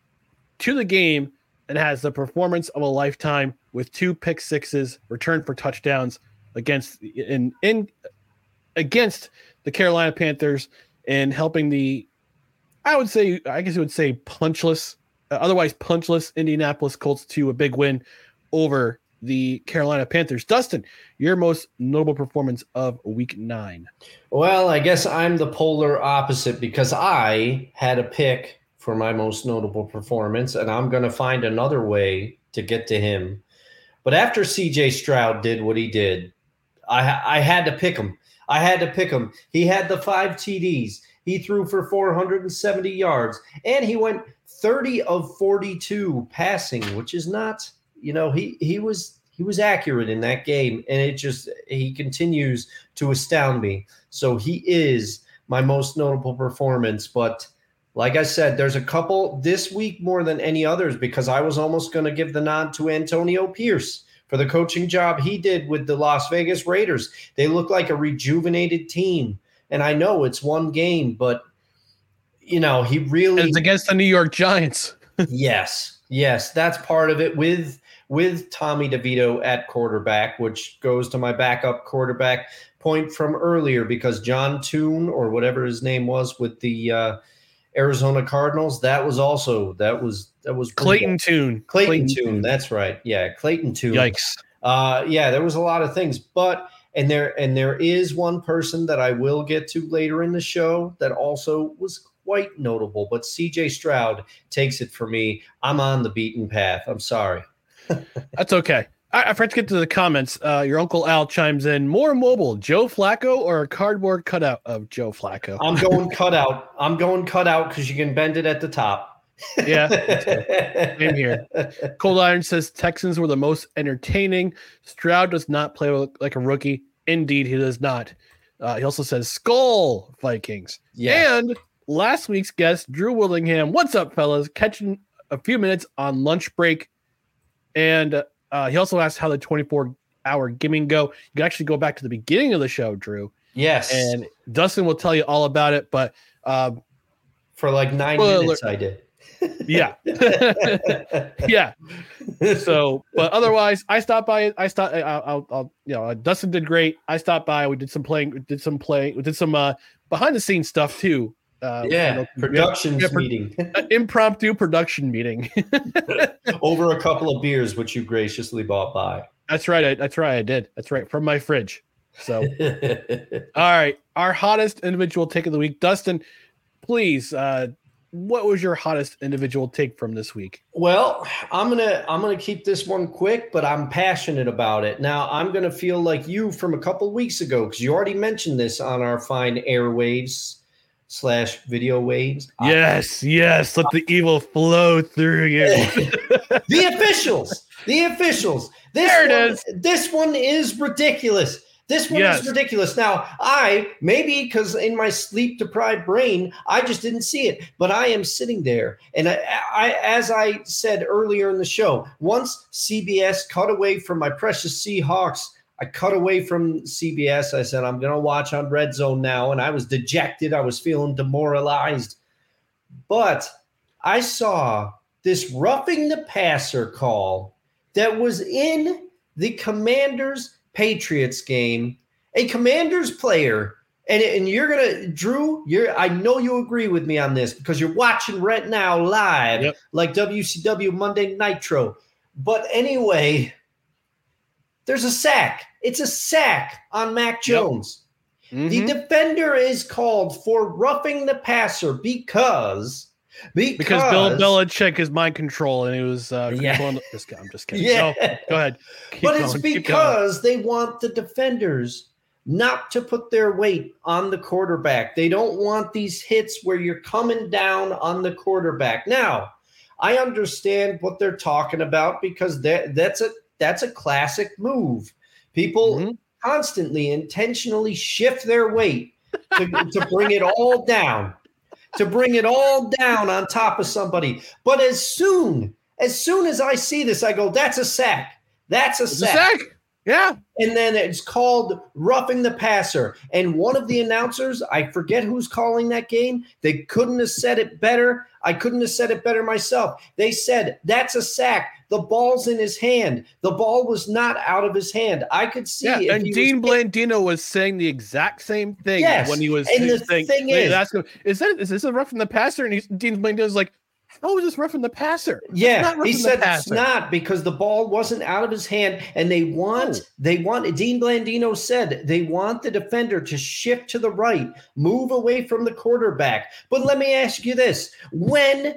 to the game and has the performance of a lifetime with two pick sixes, returned for touchdowns against in in against the Carolina Panthers and helping the I would say I guess you would say punchless uh, otherwise punchless Indianapolis Colts to a big win over the Carolina Panthers. Dustin, your most notable performance of week 9. Well, I guess I'm the polar opposite because I had a pick for my most notable performance and I'm going to find another way to get to him. But after CJ Stroud did what he did, I I had to pick him. I had to pick him. He had the five TDs. He threw for 470 yards and he went 30 of 42 passing, which is not, you know, he he was he was accurate in that game and it just he continues to astound me. So he is my most notable performance, but like I said, there's a couple this week more than any others because I was almost going to give the nod to Antonio Pierce for the coaching job he did with the Las Vegas Raiders. They look like a rejuvenated team. And I know it's one game, but you know, he really and it's against the New York Giants. <laughs> yes. Yes, that's part of it with with Tommy DeVito at quarterback, which goes to my backup quarterback point from earlier because John Toon or whatever his name was with the uh, Arizona Cardinals. That was also that was that was Clayton Tune. Clayton, Clayton Tune. That's right. Yeah, Clayton Tune. Yikes. Uh, yeah, there was a lot of things, but and there and there is one person that I will get to later in the show that also was quite notable. But CJ Stroud takes it for me. I'm on the beaten path. I'm sorry. <laughs> That's okay. I, I forgot to get to the comments. Uh, your uncle Al chimes in. More mobile, Joe Flacco or a cardboard cutout of Joe Flacco? I'm going cutout. I'm going cutout because you can bend it at the top. <laughs> yeah, same here. Cold Iron says Texans were the most entertaining. Stroud does not play like a rookie. Indeed, he does not. Uh, he also says Skol Vikings. Yeah. And last week's guest, Drew Willingham. What's up, fellas? Catching a few minutes on lunch break. And uh, he also asked how the 24 hour gaming go. You can actually go back to the beginning of the show, Drew. Yes. And Dustin will tell you all about it. But um, for like nine minutes, I did. yeah. <laughs> yeah. So, but otherwise, I stopped by. I stopped. I'll, I'll, you know, Dustin did great. I stopped by. We did some playing. Did some playing. We did some uh, behind the scenes stuff too. <laughs> Uh, yeah, production yeah, meeting, impromptu production meeting <laughs> over a couple of beers, which you graciously bought by. That's right. I, that's right. I did. That's right from my fridge. So, <laughs> all right, our hottest individual take of the week, Dustin. Please, uh, what was your hottest individual take from this week? Well, I'm gonna I'm gonna keep this one quick, but I'm passionate about it. Now I'm gonna feel like you from a couple weeks ago because you already mentioned this on our fine airwaves slash video waves. Yes, yes. Let the evil flow through you. <laughs> the officials. The officials. This there it one, is. This one is ridiculous. This one yes. is ridiculous. Now, I maybe because in my sleep deprived brain, I just didn't see it, but I am sitting there. And I, I, as I said earlier in the show, once CBS cut away from my precious Seahawks, I cut away from CBS. I said, I'm going to watch on Red Zone now. And I was dejected. I was feeling demoralized. But I saw this roughing the passer call that was in the Commanders Patriots game. A Commanders player and, and you're gonna drew you're i know you agree with me on this because you're watching right now live yep. like wcw monday nitro but anyway there's a sack it's a sack on mac jones yep. mm-hmm. the defender is called for roughing the passer because because, because Bill Belichick is mind control and he was uh, controlling yeah. this guy. I'm just kidding. <laughs> Yeah. No, go ahead. Keep but going. it's because they want the defenders not to put their weight on the quarterback. They don't want these hits where you're coming down on the quarterback. Now, I understand what they're talking about because that, that's a that's a classic move. People mm-hmm. constantly intentionally shift their weight to, to bring it all down, to bring it all down on top of somebody. But as soon as soon as I see this, I go, "That's a sack. That's a sack." A sack. Yeah. And then it's called roughing the passer. And one of the announcers, I forget who's calling that game, they couldn't have said it better. I couldn't have said it better myself. They said, that's a sack. The ball's in his hand. The ball was not out of his hand. I could see. Yeah, and Dean was, Blandino was saying the exact same thing yes, when he was and the saying, thing is, is that is this a roughing the passer? And he's, Dean Blandino's like, Oh, how is just roughing the passer? Yeah, he said it's not because the ball wasn't out of his hand, and they want oh. they want. Dean Blandino said they want the defender to shift to the right, move away from the quarterback. But let me ask you this: when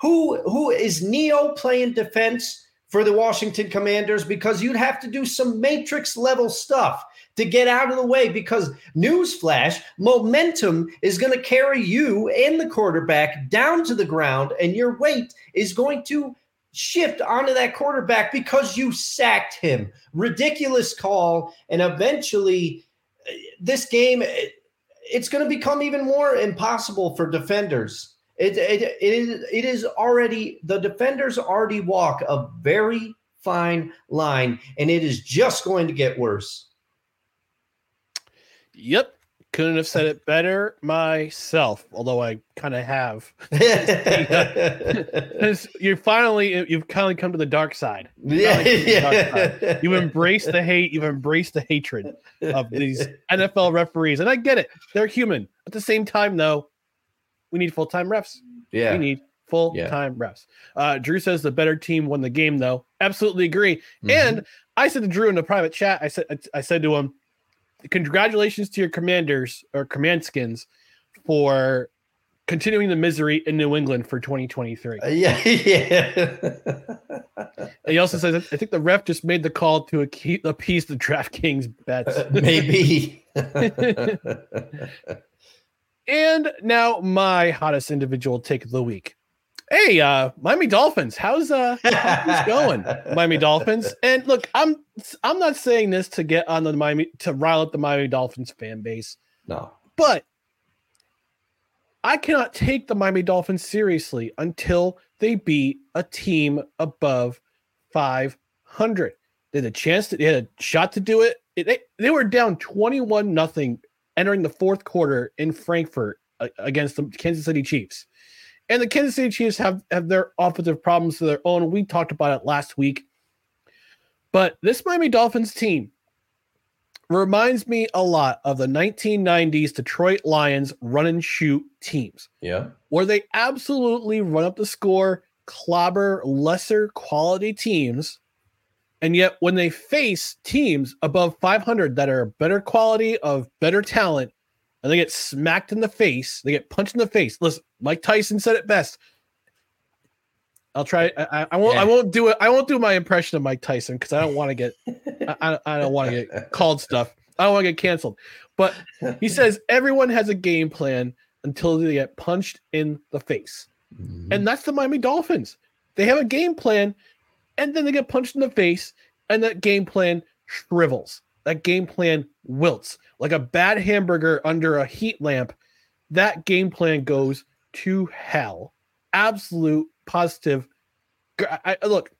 who who is Neo playing defense for the Washington Commanders? Because you'd have to do some matrix level stuff to get out of the way because newsflash, momentum is going to carry you and the quarterback down to the ground, and your weight is going to shift onto that quarterback because you sacked him. Ridiculous call, and eventually, uh, this game it's going to become even more impossible for defenders. It, it, it is it is already the defenders already walk a very fine line, and it is just going to get worse. Yep. Couldn't have said it better myself, although I kind of have. <laughs> you finally, you've kind of come to the dark side. <laughs> Yeah, yeah. <laughs> You've embraced the hate. You've embraced the hatred of these NFL referees, and I get it. They're human. At the same time, though, we need full time refs. Yeah, we need full time yeah. refs. Uh, Drew says the better team won the game, though. Absolutely agree. Mm-hmm. And I said to Drew in the private chat, I said, I said to him, congratulations to your commanders or command skins for continuing the misery in New England for 2023. Uh, yeah, <laughs> yeah. he also says, I think the ref just made the call to appease the DraftKings bets. Uh, maybe. <laughs> and now my hottest individual take of the week. Hey, uh, Miami Dolphins. How's uh <laughs> how's going, Miami Dolphins? And look, I'm I'm not saying this to get on the Miami to rile up the Miami Dolphins fan base. No, but I cannot take the Miami Dolphins seriously until they beat a team above 500. They had a chance to, they had a shot to do it. it they, they were down 21 nothing entering the fourth quarter in Frankfurt uh, against the Kansas City Chiefs. And the Kansas City Chiefs have, have their offensive problems of their own. We talked about it last week. But this Miami Dolphins team reminds me a lot of the 1990s Detroit Lions run and shoot teams. Yeah. Where they absolutely run up the score, clobber lesser quality teams. And yet, when they face teams above 500 that are better quality, of better talent, and they get smacked in the face. They get punched in the face. Listen, Mike Tyson said it best. I'll try. I, I won't. Yeah. I won't do it. I won't do my impression of Mike Tyson because I don't want to get. <laughs> I, I don't want to get called stuff. I don't want to get canceled. But he says everyone has a game plan until they get punched in the face, mm-hmm. and that's the Miami Dolphins. They have a game plan, and then they get punched in the face, and that game plan shrivels. That game plan wilts like a bad hamburger under a heat lamp. That game plan goes to hell. Absolute positive. I, I, look,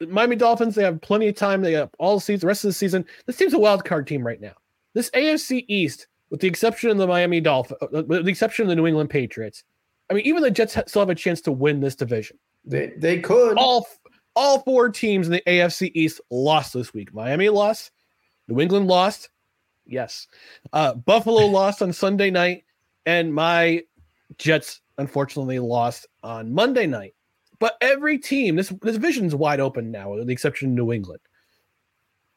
Miami Dolphins, they have plenty of time. They have all seats. the rest of the season. This team's a wild card team right now. This AFC East, with the exception of the Miami Dolphins, uh, with the exception of the New England Patriots, I mean, even the Jets still have a chance to win this division. They they could. All all four teams in the AFC East lost this week. Miami lost, New England lost, yes. Uh, Buffalo <laughs> lost on Sunday night, and my Jets unfortunately lost on Monday night. But every team, this this division's wide open now, with the exception of New England.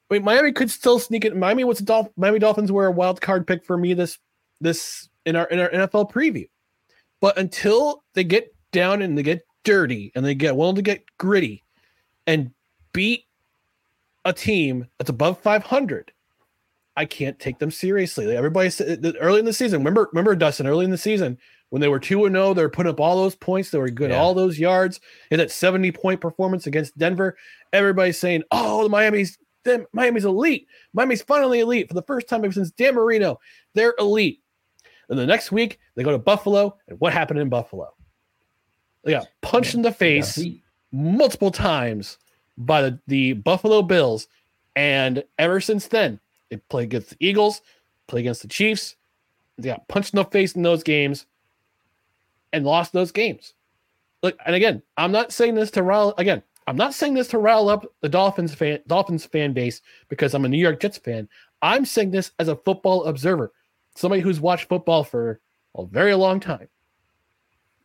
I mean, Miami could still sneak it. Miami was a Dolph- Miami Dolphins were a wild card pick for me this this in our in our NFL preview. But until they get down and they get dirty and they get willing to get gritty and beat a team that's above 500, I can't take them seriously. Everybody said early in the season. Remember, remember Dustin early in the season when they were two and zero, oh, they were putting up all those points. They were good, yeah. all those yards And that seventy point performance against Denver. Everybody's saying, "Oh, the Miami's Miami's elite. Miami's finally elite for the first time ever since Dan Marino. They're elite." And the next week they go to Buffalo, and what happened in Buffalo? They got punched in the face multiple times by the, the Buffalo Bills, and ever since then they play against the Eagles, play against the Chiefs. They got punched in the face in those games and lost those games. Look, and again, I'm not saying this to rile again. I'm not saying this to rile up the Dolphins fan Dolphins fan base because I'm a New York Jets fan. I'm saying this as a football observer, somebody who's watched football for a very long time.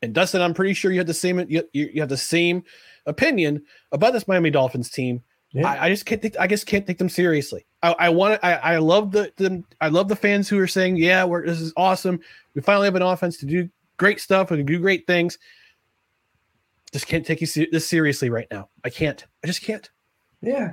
And Dustin, I'm pretty sure you have the same you, you have the same opinion about this Miami Dolphins team. Yeah. I, I, just can't think. I just can't take them seriously. I, I want. I, I love the, the. I love the fans who are saying, "Yeah, we're this is awesome. We finally have an offense to do great stuff and do great things. Just can't take you this seriously right now. I can't. I just can't. Yeah.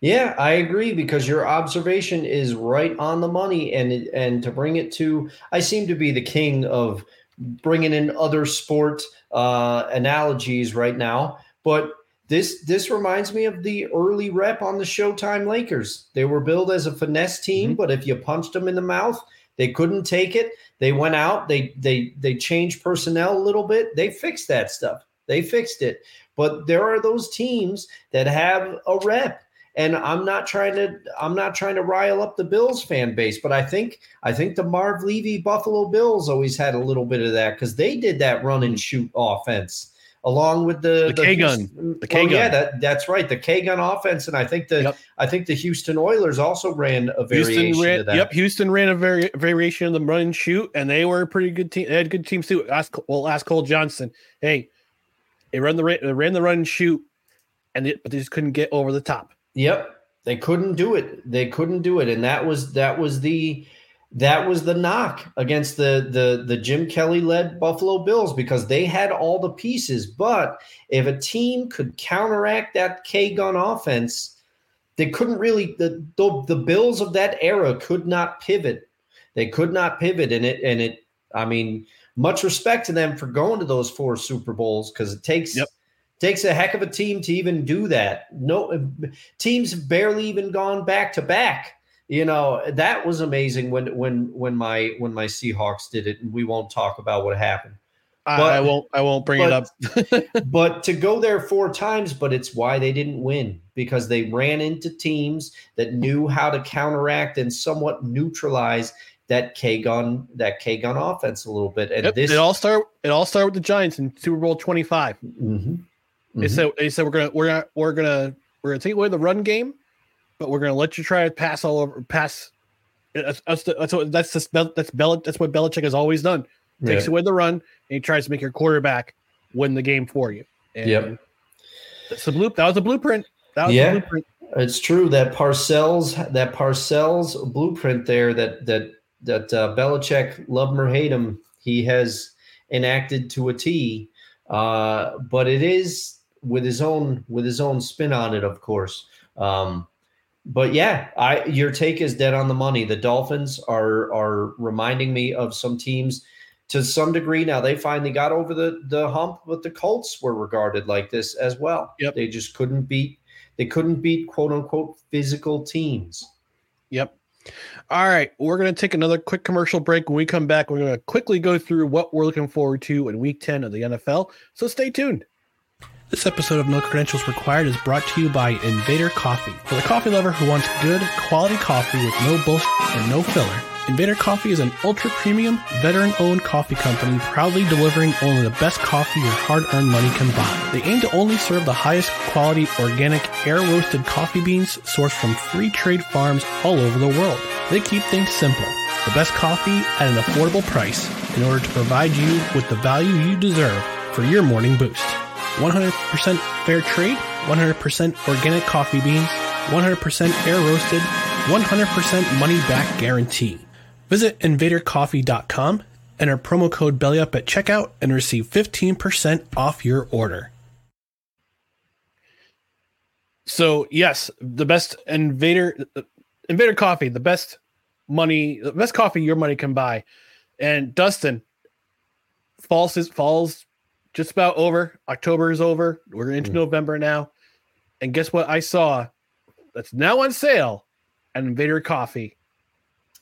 Yeah, I agree because your observation is right on the money and and to bring it to I seem to be the king of bringing in other sport uh, analogies right now, but this this reminds me of the early rep on the Showtime Lakers. They were billed as a finesse team, mm-hmm. but if you punched them in the mouth, they couldn't take it. They went out. They they they changed personnel a little bit. They fixed that stuff. They fixed it. But there are those teams that have a rep. And I'm not trying to I'm not trying to rile up the Bills fan base, but I think I think the Marv Levy Buffalo Bills always had a little bit of that because they did that run and shoot offense along with the the, K gun. The K gun. Oh, yeah, that, that's right. The K gun offense, and I think the yep. I think the Houston Oilers also ran a variation ran, of that. Yep, Houston ran a vari- variation of the run and shoot, and they were a pretty good team. They had good teams too. Ask well, ask Cole Johnson. Hey, they run the they ran the run and shoot, and but they just couldn't get over the top. Yep, they couldn't do it. They couldn't do it, and that was that was the that was the knock against the the the Jim Kelly led Buffalo Bills because they had all the pieces. But if a team could counteract that K gun offense, they couldn't really the, the the Bills of that era could not pivot. They could not pivot, and it and it. I mean, much respect to them for going to those four Super Bowls because it takes. Yep takes a heck of a team to even do that. No teams barely even gone back to back you know that was amazing when when when my when my Seahawks did it, and we won't talk about what happened. But, I won't. I won't bring but, it up. <laughs> but to go there four times, but it's why they didn't win because they ran into teams that knew how to counteract and somewhat neutralize that K gun that K gun offense a little bit. And yep, this it all start it all started with the Giants in Super Bowl twenty five. mm mm-hmm. They mm-hmm. said they said we're gonna we're gonna we're gonna we're gonna take away the run game but we're going to let you try to pass all over, pass. That's that's that's what that's that's that's Bel, that's what Belichick has always done. Takes yeah. away the run and he tries to make your quarterback win the game for you. And yep. That's the blue. That was a blueprint. That was yeah. blueprint. It's true that Parcells that Parcells blueprint there that that that uh, Belichick love him or hate him he has enacted to a T. Uh, but it is with his own with his own spin on it, of course. Um, but yeah, I your take is dead on the money. The Dolphins are are reminding me of some teams to some degree. Now they finally got over the the hump, but the Colts were regarded like this as well. Yep. They just couldn't beat they couldn't beat quote unquote physical teams. Yep. All right, we're going to take another quick commercial break. When we come back, we're going to quickly go through what we're looking forward to in week 10 of the NFL. So stay tuned. This episode of No Credentials Required is brought to you by Invader Coffee. For the coffee lover who wants good, quality coffee with no bullshit and no filler, Invader Coffee is an ultra premium, veteran owned coffee company proudly delivering only the best coffee your hard earned money can buy. They aim to only serve the highest quality organic, air roasted coffee beans sourced from free trade farms all over the world. They keep things simple the best coffee at an affordable price in order to provide you with the value you deserve for your morning boost. 100% fair trade, 100% organic coffee beans, 100% air roasted, 100% money back guarantee. Visit invadercoffee.com, enter promo code BELLYUP at checkout, and receive 15% off your order. So, yes, the best Invader Invader Coffee, the best money, the best coffee your money can buy. And Dustin, falls is falls just about over. October is over. We're into mm. November now. And guess what I saw that's now on sale at Invader Coffee?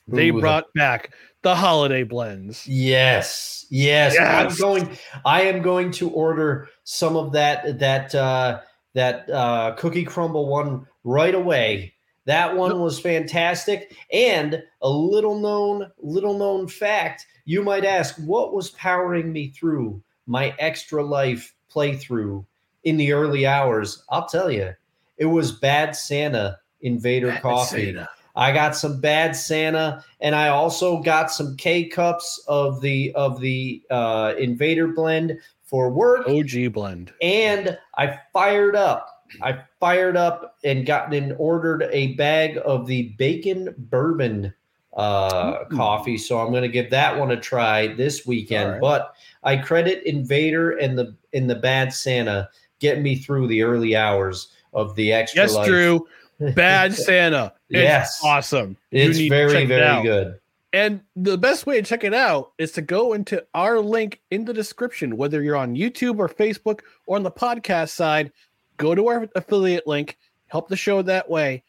They Ooh. brought back the holiday blends. Yes. yes. Yes. I'm going I am going to order some of that that uh that uh cookie crumble one right away. That one was fantastic and a little known little known fact, you might ask what was powering me through my extra life playthrough in the early hours, I'll tell you, it was Bad Santa Invader Bad Coffee. Santa. I got some Bad Santa, and I also got some K cups of the of the uh, Invader blend for work. OG blend. And I fired up. I fired up and gotten and ordered a bag of the bacon bourbon uh, coffee. So I'm going to give that one a try this weekend. Right. But I credit Invader and the in the Bad Santa getting me through the early hours of the extra. Yes, life. Drew. <laughs> Bad Santa. It's yes, awesome. It's very very it good. And the best way to check it out is to go into our link in the description, whether you're on YouTube or Facebook or on the podcast side. Go to our affiliate link, help the show that way,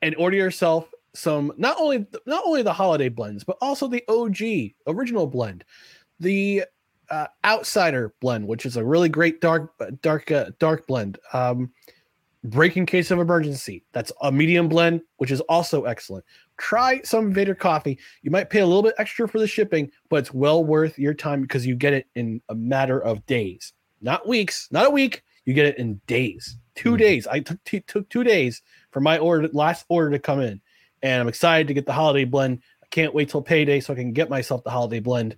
and order yourself some not only not only the holiday blends, but also the OG original blend, the uh, Outsider blend, which is a really great dark dark uh, dark blend. Um, Breaking Case of Emergency, that's a medium blend, which is also excellent. Try some Vader coffee. You might pay a little bit extra for the shipping, but it's well worth your time because you get it in a matter of days, not weeks, not a week. You get it in days, 2 mm-hmm. days. I took, t- took two days for my order last order to come in and I'm excited to get the holiday blend. I can't wait till payday so I can get myself the holiday blend.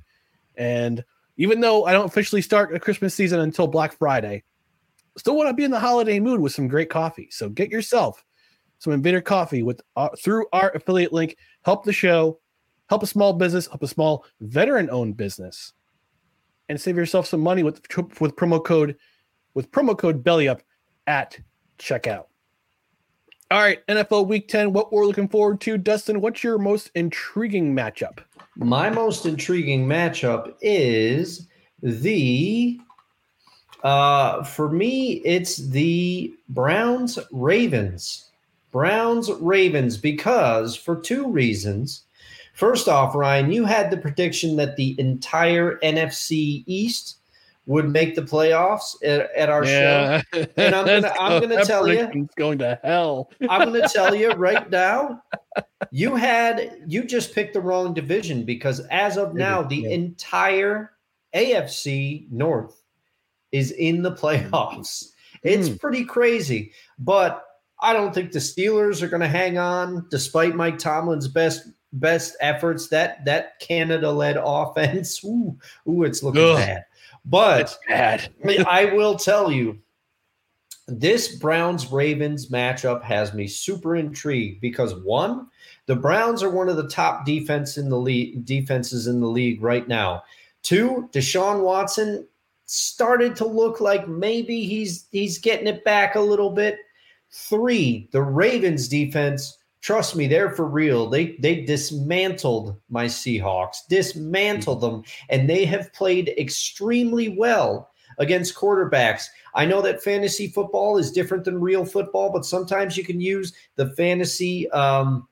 And even though I don't officially start the Christmas season until Black Friday, still want to be in the holiday mood with some great coffee. So get yourself some Invader Coffee with uh, through our affiliate link. Help the show, help a small business, help a small veteran-owned business, and save yourself some money with with promo code with promo code BellyUp at checkout. All right, NFL Week 10, what we're looking forward to. Dustin, what's your most intriguing matchup? My most intriguing matchup is the uh for me it's the Browns Ravens. Browns Ravens because for two reasons. First off, Ryan, you had the prediction that the entire NFC East would make the playoffs at, at our yeah. show. And I'm gonna <laughs> I'm gonna tell you going to hell. I'm gonna <laughs> tell you right now, you had you just picked the wrong division because as of now, the yeah. entire AFC North is in the playoffs. It's mm. pretty crazy. But I don't think the Steelers are gonna hang on despite Mike Tomlin's best best efforts. That that Canada led <laughs> offense. Ooh, ooh, it's looking Ugh. bad. But <laughs> I will tell you, this Browns Ravens matchup has me super intrigued because one, the Browns are one of the top defense in the league defenses in the league right now. Two, Deshaun Watson started to look like maybe he's he's getting it back a little bit. Three, the Ravens defense Trust me, they're for real. They they dismantled my Seahawks, dismantled them, and they have played extremely well against quarterbacks. I know that fantasy football is different than real football, but sometimes you can use the fantasy um,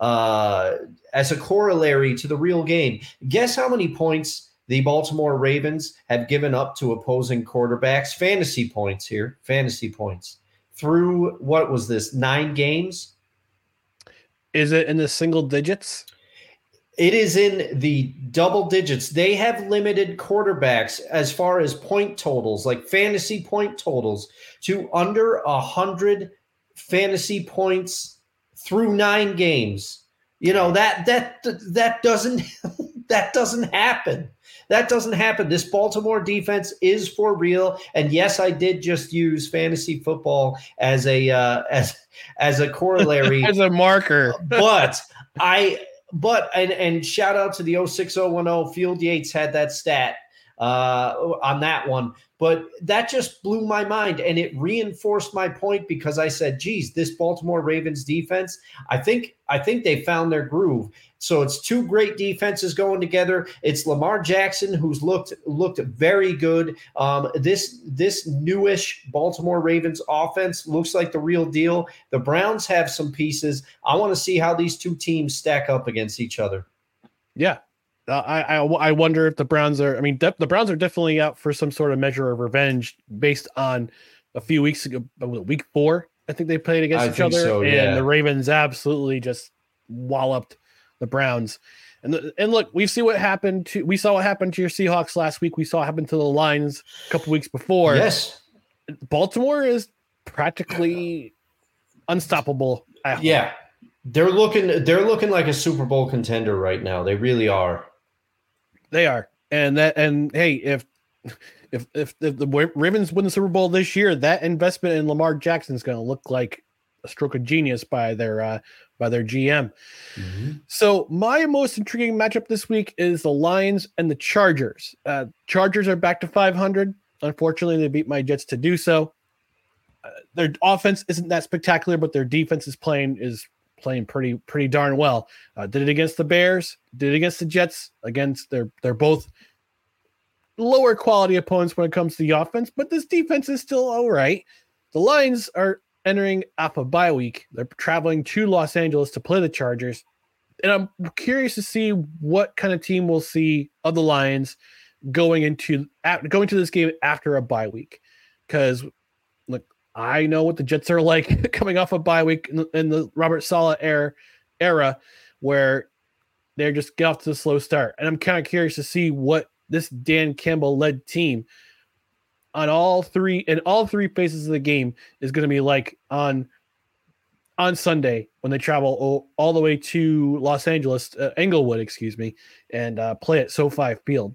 uh, as a corollary to the real game. Guess how many points the Baltimore Ravens have given up to opposing quarterbacks fantasy points here, fantasy points through what was this nine games? Is it in the single digits? It is in the double digits. They have limited quarterbacks as far as point totals, like fantasy point totals, to under a hundred fantasy points through nine games. You know that that that doesn't <laughs> that doesn't happen. That doesn't happen. This Baltimore defense is for real. And yes, I did just use fantasy football as a uh, as as a corollary <laughs> as a marker. but I but and and shout out to the 06010 Field Yates had that stat uh, on that one. But that just blew my mind and it reinforced my point because I said, geez, this Baltimore Ravens defense, I think I think they found their groove. So it's two great defenses going together. It's Lamar Jackson who's looked looked very good. Um, this this newish Baltimore Ravens offense looks like the real deal. The Browns have some pieces. I want to see how these two teams stack up against each other. Yeah, Uh, I, I, I wonder if the Browns are. I mean, de- the Browns are definitely out for some sort of measure of revenge based on a few weeks ago, uh, week four. I think they played against I each other, so, and the Ravens absolutely just walloped the Browns. And the, and look, we see what happened to we saw what happened to your Seahawks last week. We saw what happened to the Lions a couple weeks before. Yes, Baltimore is practically unstoppable. yeah, they're looking they're looking like a Super Bowl contender right now. They really are. They are, and that, and hey, if if if, if the Ravens win the Super Bowl this year, that investment in Lamar Jackson is going to look like a stroke of genius by their uh, by their GM. So my most intriguing matchup this week is the Lions and the Chargers. Uh, Chargers are back to 500. Unfortunately, they beat my Jets to do so. Uh, their offense isn't that spectacular, but their defense is playing is playing pretty pretty darn well. Uh, did it against the Bears, did it against the Jets. Against they're they're both lower quality opponents when it comes to the offense, but this defense is still all right. The Lions are entering off a bye week. They're traveling to Los Angeles to play the Chargers. And I'm curious to see what kind of team we'll see of the Lions going into going to this game after a bye week. Because I know what the Jets are like <laughs> coming off a bye week in the, in the Robert Saleh era, era where they're just get off to a slow start. And I'm kind of curious to see what this Dan Campbell led team on all three in all three phases of the game is going to be like on on Sunday when they travel all, all the way to Los Angeles, uh, Inglewood, excuse me, and uh, play at SoFi Field.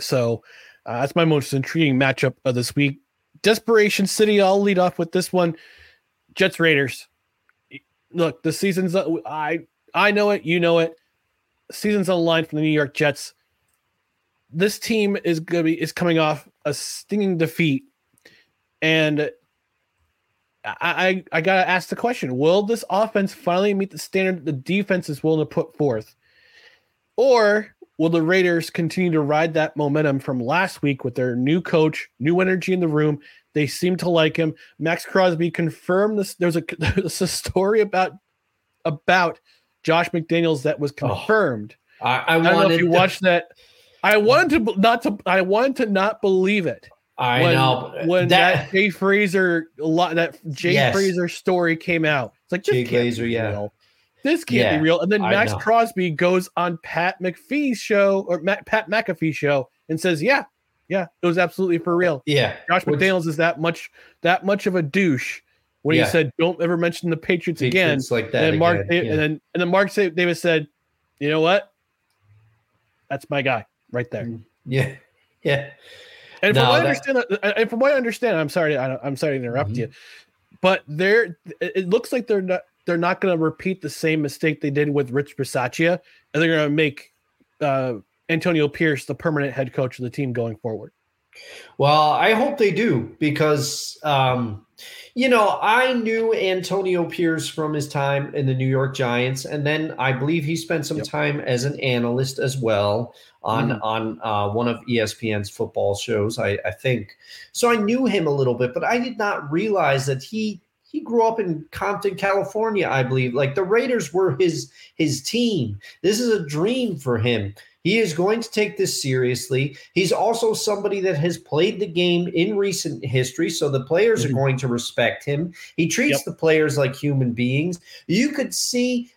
So uh, that's my most intriguing matchup of this week. Desperation City. I'll lead off with this one. Jets Raiders. Look, the season's uh, I I know it. You know it. Season's on the line for the New York Jets. This team is gonna be is coming off a stinging defeat, and I, I, I gotta ask the question: Will this offense finally meet the standard the defense is willing to put forth, or will the Raiders continue to ride that momentum from last week with their new coach, new energy in the room? They seem to like him. Maxx Crosby confirmed this. There's a <laughs> there's a story about about Josh McDaniels that was oh, confirmed. I, I I don't know if you to- watched that. I wanted to not to. I wanted to not believe it I when, know when that, Jay Fraser a lot that Jay Yes. Fraser story came out. It's like this Jay Glazer, yeah. real. This can't Yeah, be real. And then Maxx. Crosby goes on Pat McPhee's show or Matt, Pat McAfee show and says, "Yeah, yeah, it was absolutely for real." yeah, Josh Which- McDaniels is that much that much of a douche when Yeah. he said, "Don't ever mention the Patriots, again." Like that. And then Mark again, yeah. and then and then Mark Davis said, "You know what? That's my guy right there." yeah, <laughs> yeah. And from No, what I understand, uh, and from what I understand, I'm sorry, I, I'm sorry to interrupt Mhm. you, but they're it it looks like they're not they're not going to repeat the same mistake they did with Rich Bisaccia, and they're going to make uh, Antonio Pierce the permanent head coach of the team going forward. Well, I hope they do because, um, you know, I knew Antonio Pierce from his time in the New York Giants, and then I believe he spent some Yep. time as an analyst as well on Mhm. on uh, one of ESPN's football shows. I, I think so. I knew him a little bit, but I did not realize that he he grew up in Compton, California. I believe like the Raiders were his his team. This is a dream for him. He is going to take this seriously. He's also somebody that has played the game in recent history, so the players Mhm. are going to respect him. He treats Yep. the players like human beings. You could see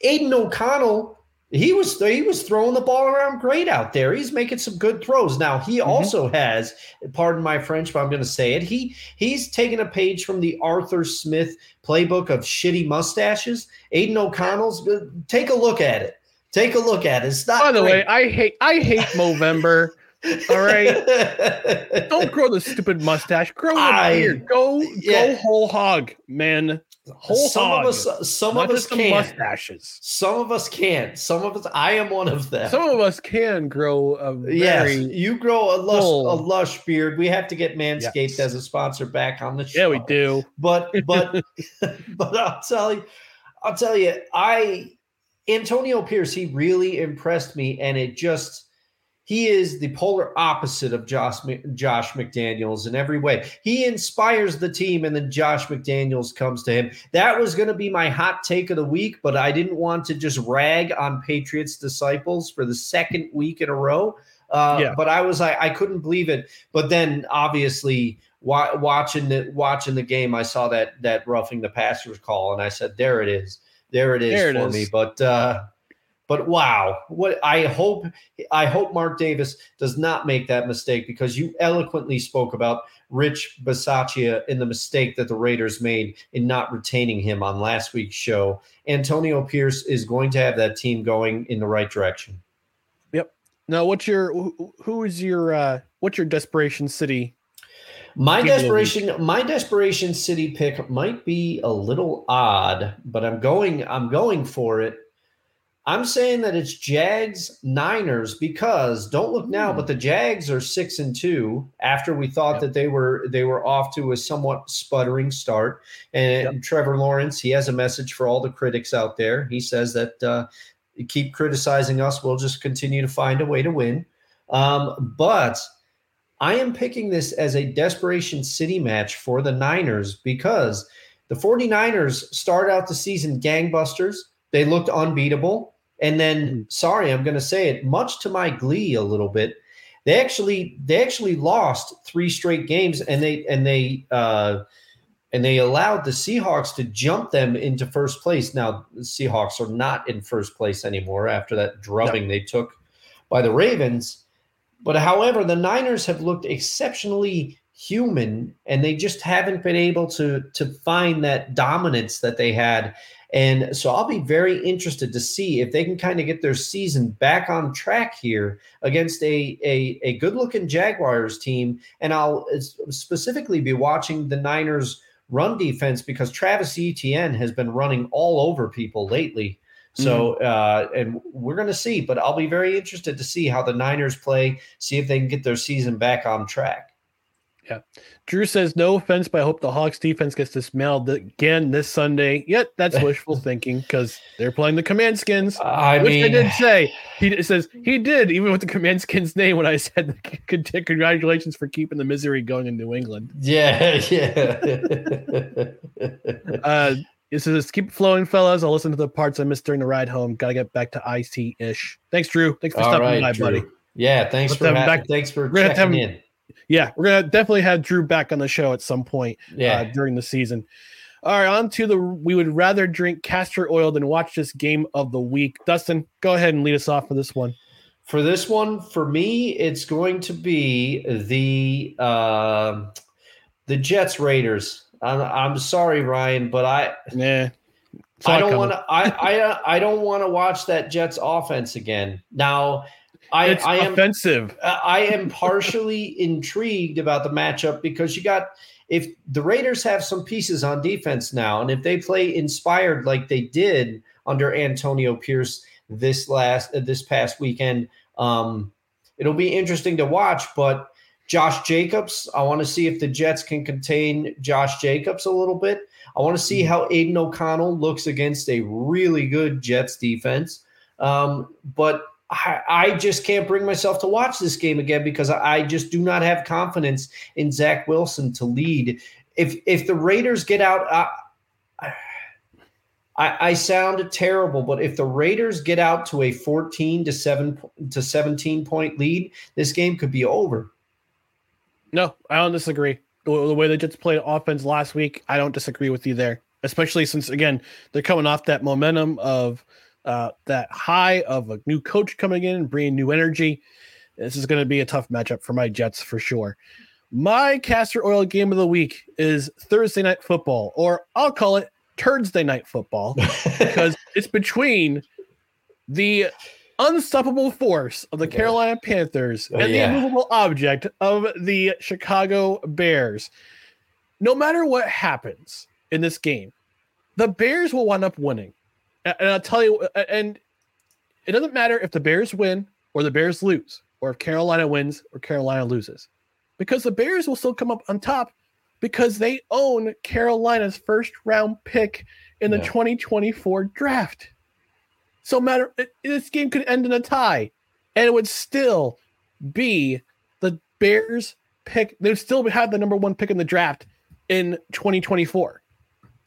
Aidan O'Connell. He was he was throwing the ball around great out there. He's making some good throws. Now he Mhm. also has, pardon my French, but I'm going to say it. He he's taken a page from the Arthur Smith playbook of shitty mustaches. Aidan O'Connell's. Take a look at it. Take a look at it. It's not. By the way. I hate I hate Movember. <laughs> All right. Don't grow the stupid mustache. Grow a I- beard. Go yeah. go whole hog, man. Whole some of us, some Not of us can. mustaches. Some of us can't. Some of us. I am one of them. Some of us can grow a yes, you grow a lush, full- a lush beard. We have to get Manscaped Yes. as a sponsor back on the show. yeah we do. But <laughs> but <laughs> but I'll tell you, I'll tell you, I Antonio Pierce, he really impressed me, and it just he is the polar opposite of Josh Josh McDaniels in every way. He inspires the team, and then Josh McDaniels comes to him. That was going to be my hot take of the week, but I didn't want to just rag on Patriots disciples for the second week in a row. Uh, Yeah. But I was I, I couldn't believe it. But then obviously wa- watching the watching the game, I saw that that roughing the passers call, and I said, "There it is, there it is There it for is. me." But uh, but wow, what I hope I hope Mark Davis does not make that mistake because you eloquently spoke about Rich Bisaccia in the mistake that the Raiders made in not retaining him on last week's show. Antonio Pierce is going to have that team going in the right direction. Yep. Now, what's your who- is your uh what's your desperation city? My desperation, my desperation city pick might be a little odd, but I'm going, I'm going for it. I'm saying that it's Jags Niners because don't look now, Hmm. but the Jags are six and two after we thought Yep. that they were they were off to a somewhat sputtering start. And Trevor Lawrence, he has a message for all the critics out there. He says that uh, keep criticizing us, we'll just continue to find a way to win. Um, but I am picking this as a desperation city match for the Niners because the 49ers start out the season gangbusters. They looked unbeatable. And then, sorry, I'm going to say it, much to my glee a little bit, they actually they actually lost three straight games, and they and they uh, and they allowed the Seahawks to jump them into first place. Now the Seahawks are not in first place anymore after that drubbing they took by the Ravens. But however, the Niners have looked exceptionally human, and they just haven't been able to to find that dominance that they had. And so I'll be very interested to see if they can kind of get their season back on track here against a a, a good looking Jaguars team. And I'll specifically be watching the Niners run defense because Travis Etienne has been running all over people lately. So, uh, and we're going to see, but I'll be very interested to see how the Niners play, see if they can get their season back on track. Drew says, "No offense, but I hope the Hawks defense gets dismantled again this Sunday." Yet that's <laughs> wishful thinking because they're playing the Command Skins. I which mean, I did say. He says he did even with the Command Skins name when I said congratulations for keeping the misery going in New England. yeah, <laughs> <laughs> yeah. Uh, it says keep flowing, fellas. I'll listen to the parts I missed during the ride home. Got to get back to IC ish. Thanks, Drew. Thanks for All stopping right, by, Drew. buddy. Yeah, thanks Let's for have him ha- back- thanks for we're gonna have to have checking in. Yeah, we're gonna definitely have Drew back on the show at some point. Yeah, uh, during the season. All right, on to the we would rather drink castor oil than watch this game of the week. Dustin, go ahead and lead us off for this one. For this one, for me, it's going to be the uh, the Jets Raiders. I'm, I'm sorry, Ryan, but I Nah, I don't want to. I I I don't want to watch that Jets offense again. Now, I It's I am offensive. I am partially <laughs> intrigued about the matchup because you got if the Raiders have some pieces on defense now, and if they play inspired like they did under Antonio Pierce this last uh, this past weekend, um, it'll be interesting to watch. But Josh Jacobs, I want to see if the Jets can contain Josh Jacobs a little bit. I want to see how Aidan O'Connell looks against a really good Jets defense. Um, but I, just can't bring myself to watch this game again because I, just do not have confidence in Zach Wilson to lead. If if the Raiders get out, I, I, I sound terrible, but if the Raiders get out to a 14 to 7 to 17 point lead, this game could be over. No, I don't disagree. The way the Jets played offense last week, I don't disagree with you there. Especially since again they're coming off that momentum of uh, that high of a new coach coming in and bringing new energy. This is going to be a tough matchup for my Jets for sure. My castor oil game of the week is Thursday night football, or I'll call it Thursday night football, <laughs> because it's between the unstoppable force of the Carolina Panthers Oh, and yeah. the immovable object of the Chicago Bears. No matter what happens in this game, the Bears will wind up winning. And I'll tell you, and it doesn't matter if the Bears win or the Bears lose, or if Carolina wins or Carolina loses, because the Bears will still come up on top because they own Carolina's first round pick in the Yeah. 2024 draft. So matter this game could end in a tie, and it would still be the Bears pick. They'd still have the number one pick in the draft in 2024.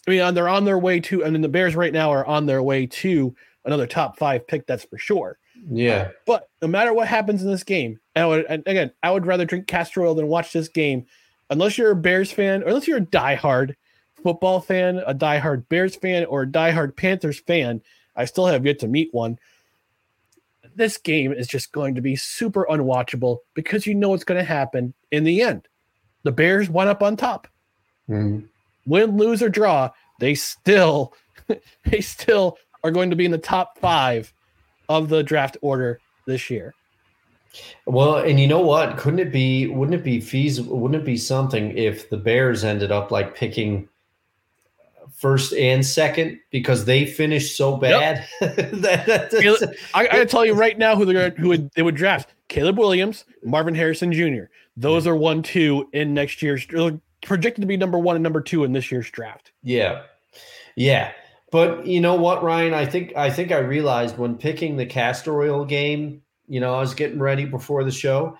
I mean, they're on their way to, and then the Bears right now are on their way to another top five pick. That's for sure. Yeah. But no matter what happens in this game, and, I would, and again, I would rather drink castor oil than watch this game, unless you're a Bears fan, or unless you're a diehard football fan, a diehard Bears fan, or a diehard Panthers fan. I still have yet to meet one. This game is just going to be super unwatchable because you know what's going to happen in the end. The Bears went up on top Mhm. Win, lose, or draw, they still <laughs> they still are going to be in the top five of the draft order this year. Well, and you know what? Couldn't it be? Wouldn't it be feasible? Wouldn't it be something if the Bears ended up like picking first and second because they finished so bad? <laughs> that, that- that's- I, I tell you right now who they're who would, they would draft: Caleb Williams, Marvin Harrison Jr. Those are one, two in next year's projected to be number one and number two in this year's draft. Yeah. Yeah. But you know what, Ryan? I think I think I realized when picking the castor oil game, you know, I was getting ready before the show.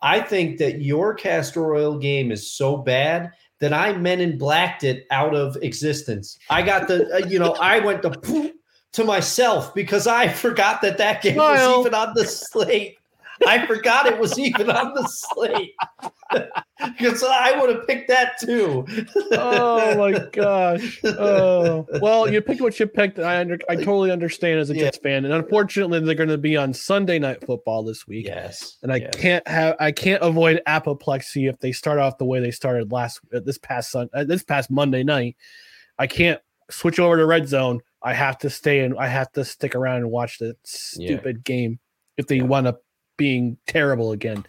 I think that your castor oil game is so bad that I men in blacked it out of existence. I got the, uh, you know, I went to <laughs> to myself because I forgot that that game Smile. was even on the slate. I forgot it was even on the slate <laughs> because I would have picked that too. Oh my gosh! Oh well, you picked what you picked. I under, I totally understand as a Yeah. Jets fan, and unfortunately, they're going to be on Sunday night football this week. Yes. and I yes. can't have I can't avoid apoplexy if they start off the way they started last uh, this past sun uh, this past Monday night. I can't switch over to red zone. I have to stay and I have to stick around and watch the stupid game if they want up being terrible again.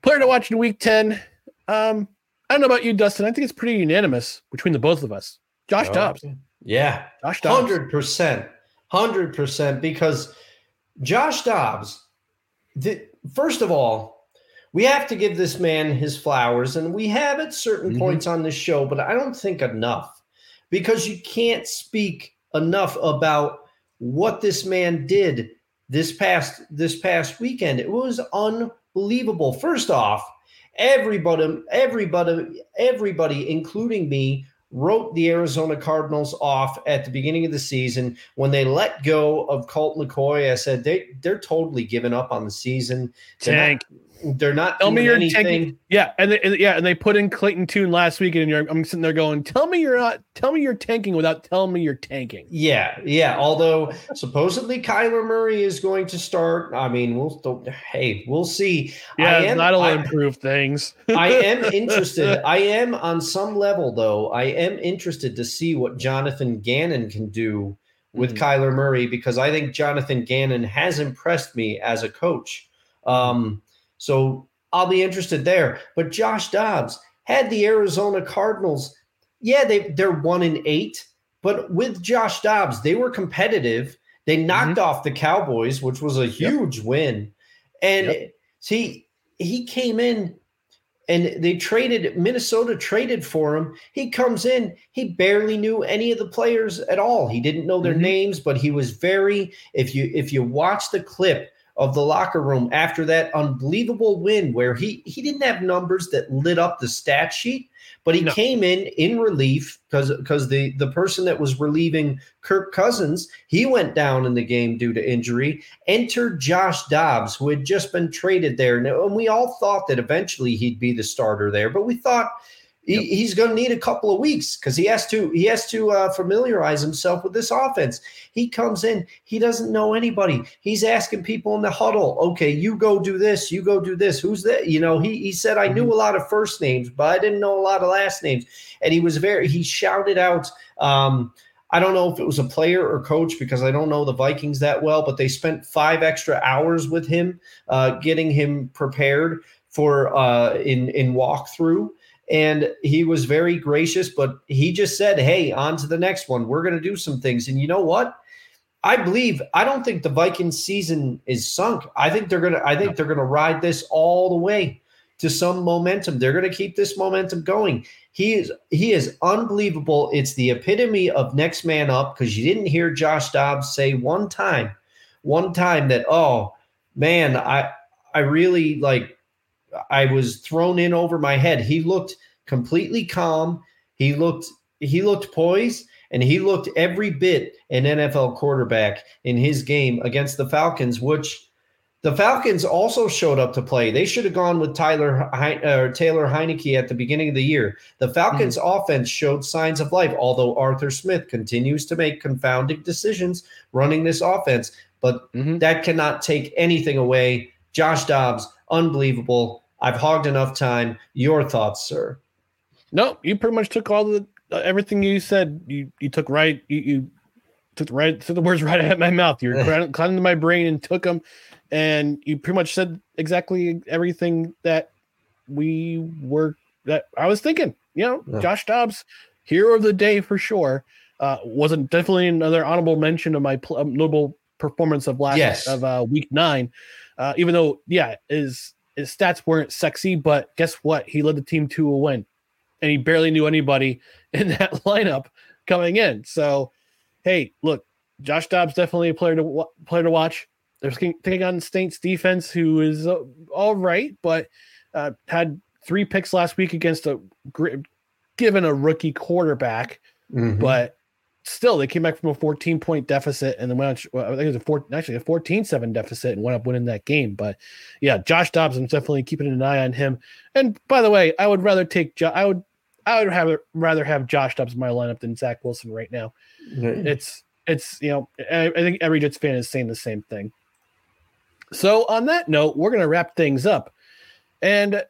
Player to watch in week 10. Um, I don't know about you, Dustin. I think it's pretty unanimous between the both of us. Josh Oh, Dobbs. Yeah. Josh Dobbs. Hundred percent. Hundred percent. Because Josh Dobbs, the, first of all, we have to give this man his flowers, and we have at certain Mhm. points on this show, but I don't think enough because you can't speak enough about what this man did this past this past weekend. It was unbelievable. First off, everybody, everybody, everybody, including me, wrote the Arizona Cardinals off at the beginning of the season when they let go of Colt McCoy. I said they they're totally giving up on the season. They're not- Tank. They're not Tell me you're anything. tanking. Yeah, and, they, and yeah, and they put in Clayton Tune last week, and you're, I'm sitting there going, "Tell me you're not. Tell me you're tanking without telling me you're tanking." Yeah, yeah. Although supposedly Kyler Murray is going to start. I mean, we'll hey, we'll see. Yeah, I am, that'll I, improve things. I <laughs> am interested. I am on some level, though. I am interested to see what Jonathan Gannon can do with Mhm. Kyler Murray because I think Jonathan Gannon has impressed me as a coach. Um, so I'll be interested there. But Josh Dobbs had the Arizona Cardinals. Yeah, they they're one in eight, but with Josh Dobbs, they were competitive. They knocked off the Cowboys, which was a huge win. And Yep. see, he came in and they traded Minnesota traded for him. He comes in, he barely knew any of the players at all. He didn't know their Mhm. names, but he was very if you if you watch the clip of the locker room after that unbelievable win where he he didn't have numbers that lit up the stat sheet, but he no. came in in relief because because the the person that was relieving Kirk Cousins he went down in the game due to injury. Entered Josh Dobbs who had just been traded there, and we all thought that eventually he'd be the starter there, but we thought he, he's going to need a couple of weeks because he has to he has to uh, familiarize himself with this offense. He comes in, he doesn't know anybody. He's asking people in the huddle, "Okay, you go do this, you go do this. Who's that?" You know, he he said, "I knew mm-hmm. a lot of first names, but I didn't know a lot of last names." And he was very he shouted out. Um, I don't know if it was a player or coach because I don't know the Vikings that well, but they spent five extra hours with him, uh, getting him prepared for uh, in in walkthrough and he was very gracious but he just said hey on to the next one. We're going to do some things. And you know what? I believe i don't think the vikings season is sunk. I think they're going to i think they're going to ride this all the way to some momentum. They're going to keep this momentum going. He is he is unbelievable. It's the epitome of next man up because you didn't hear josh dobbs say one time one time that oh man i i really like I was thrown in over my head. He looked completely calm. He looked he looked poised and he looked every bit an NFL quarterback in his game against the Falcons, which the Falcons also showed up to play. They should have gone with Tyler uh, Taylor Heinicke at the beginning of the year. The Falcons' mm-hmm. offense showed signs of life, although Arthur Smith continues to make confounding decisions running this offense. But mm-hmm. that cannot take anything away. Josh Dobbs, unbelievable. I've hogged enough time. Your thoughts, sir? No, you pretty much took all the uh, everything you said. You you took right. You, you took the right took the words <laughs> right out of my mouth. You're climbing <laughs> into my brain and took them, and you pretty much said exactly everything that we were that I was thinking. You know, yeah. Josh Dobbs, hero of the day for sure. Uh, wasn't definitely another honorable mention of my pl- um, notable performance of last yes. of uh, week nine. Uh, even though, yeah, his his stats weren't sexy, but guess what? He led the team to a win, and he barely knew anybody <laughs> in that lineup coming in. So, hey, look, Josh Dobbs definitely a player to player to watch. They're taking on Saints defense, who is uh, all right, but uh, had three picks last week against a given a rookie quarterback, mm-hmm. but still they came back from a 14 point deficit and then went well, I think it was a four actually a 14 7 deficit and went up winning that game. But yeah, Josh Dobbs, I'm definitely keeping an eye on him. And by the way, I would rather take jo- I would I would have rather have Josh Dobbs in my lineup than Zach Wilson right now. Mm-hmm. It's it's you know I, I think every Jets fan is saying the same thing. So on that note, we're gonna wrap things up. And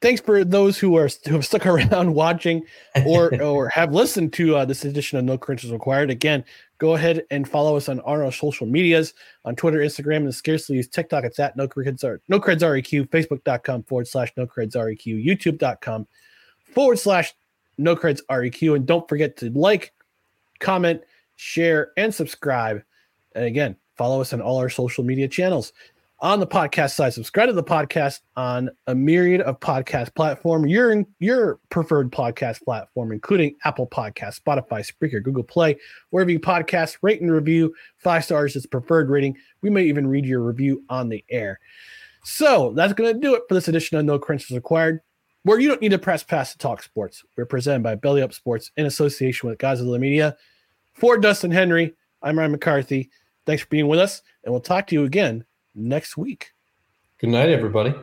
thanks for those who are who have stuck <laughs> around watching or <laughs> or have listened to uh, this edition of No Credentials Required. Again, go ahead and follow us on our social medias on Twitter, Instagram, and scarcely use TikTok. It's at No Creds No Creds REQ, Facebook.com forward slash No Creds REQ, YouTube.com forward slash No Creds REQ, and don't forget to like, comment, share, and subscribe. And again, follow us on all our social media channels on the podcast side. Subscribe to the podcast on a myriad of podcast platform, your your preferred podcast platform, including Apple Podcast, Spotify, Spreaker, Google Play, wherever you podcast, rate and review. Five stars is preferred rating. We may even read your review on the air. So that's going to do it for this edition of No Credentials Required, where you don't need to press pass to talk sports. We're presented by Belly Up Sports in association with Godzilla Media. For Dustin Henry, I'm Ryan McCarthy. Thanks for being with us, and we'll talk to you again next week. Good night, everybody.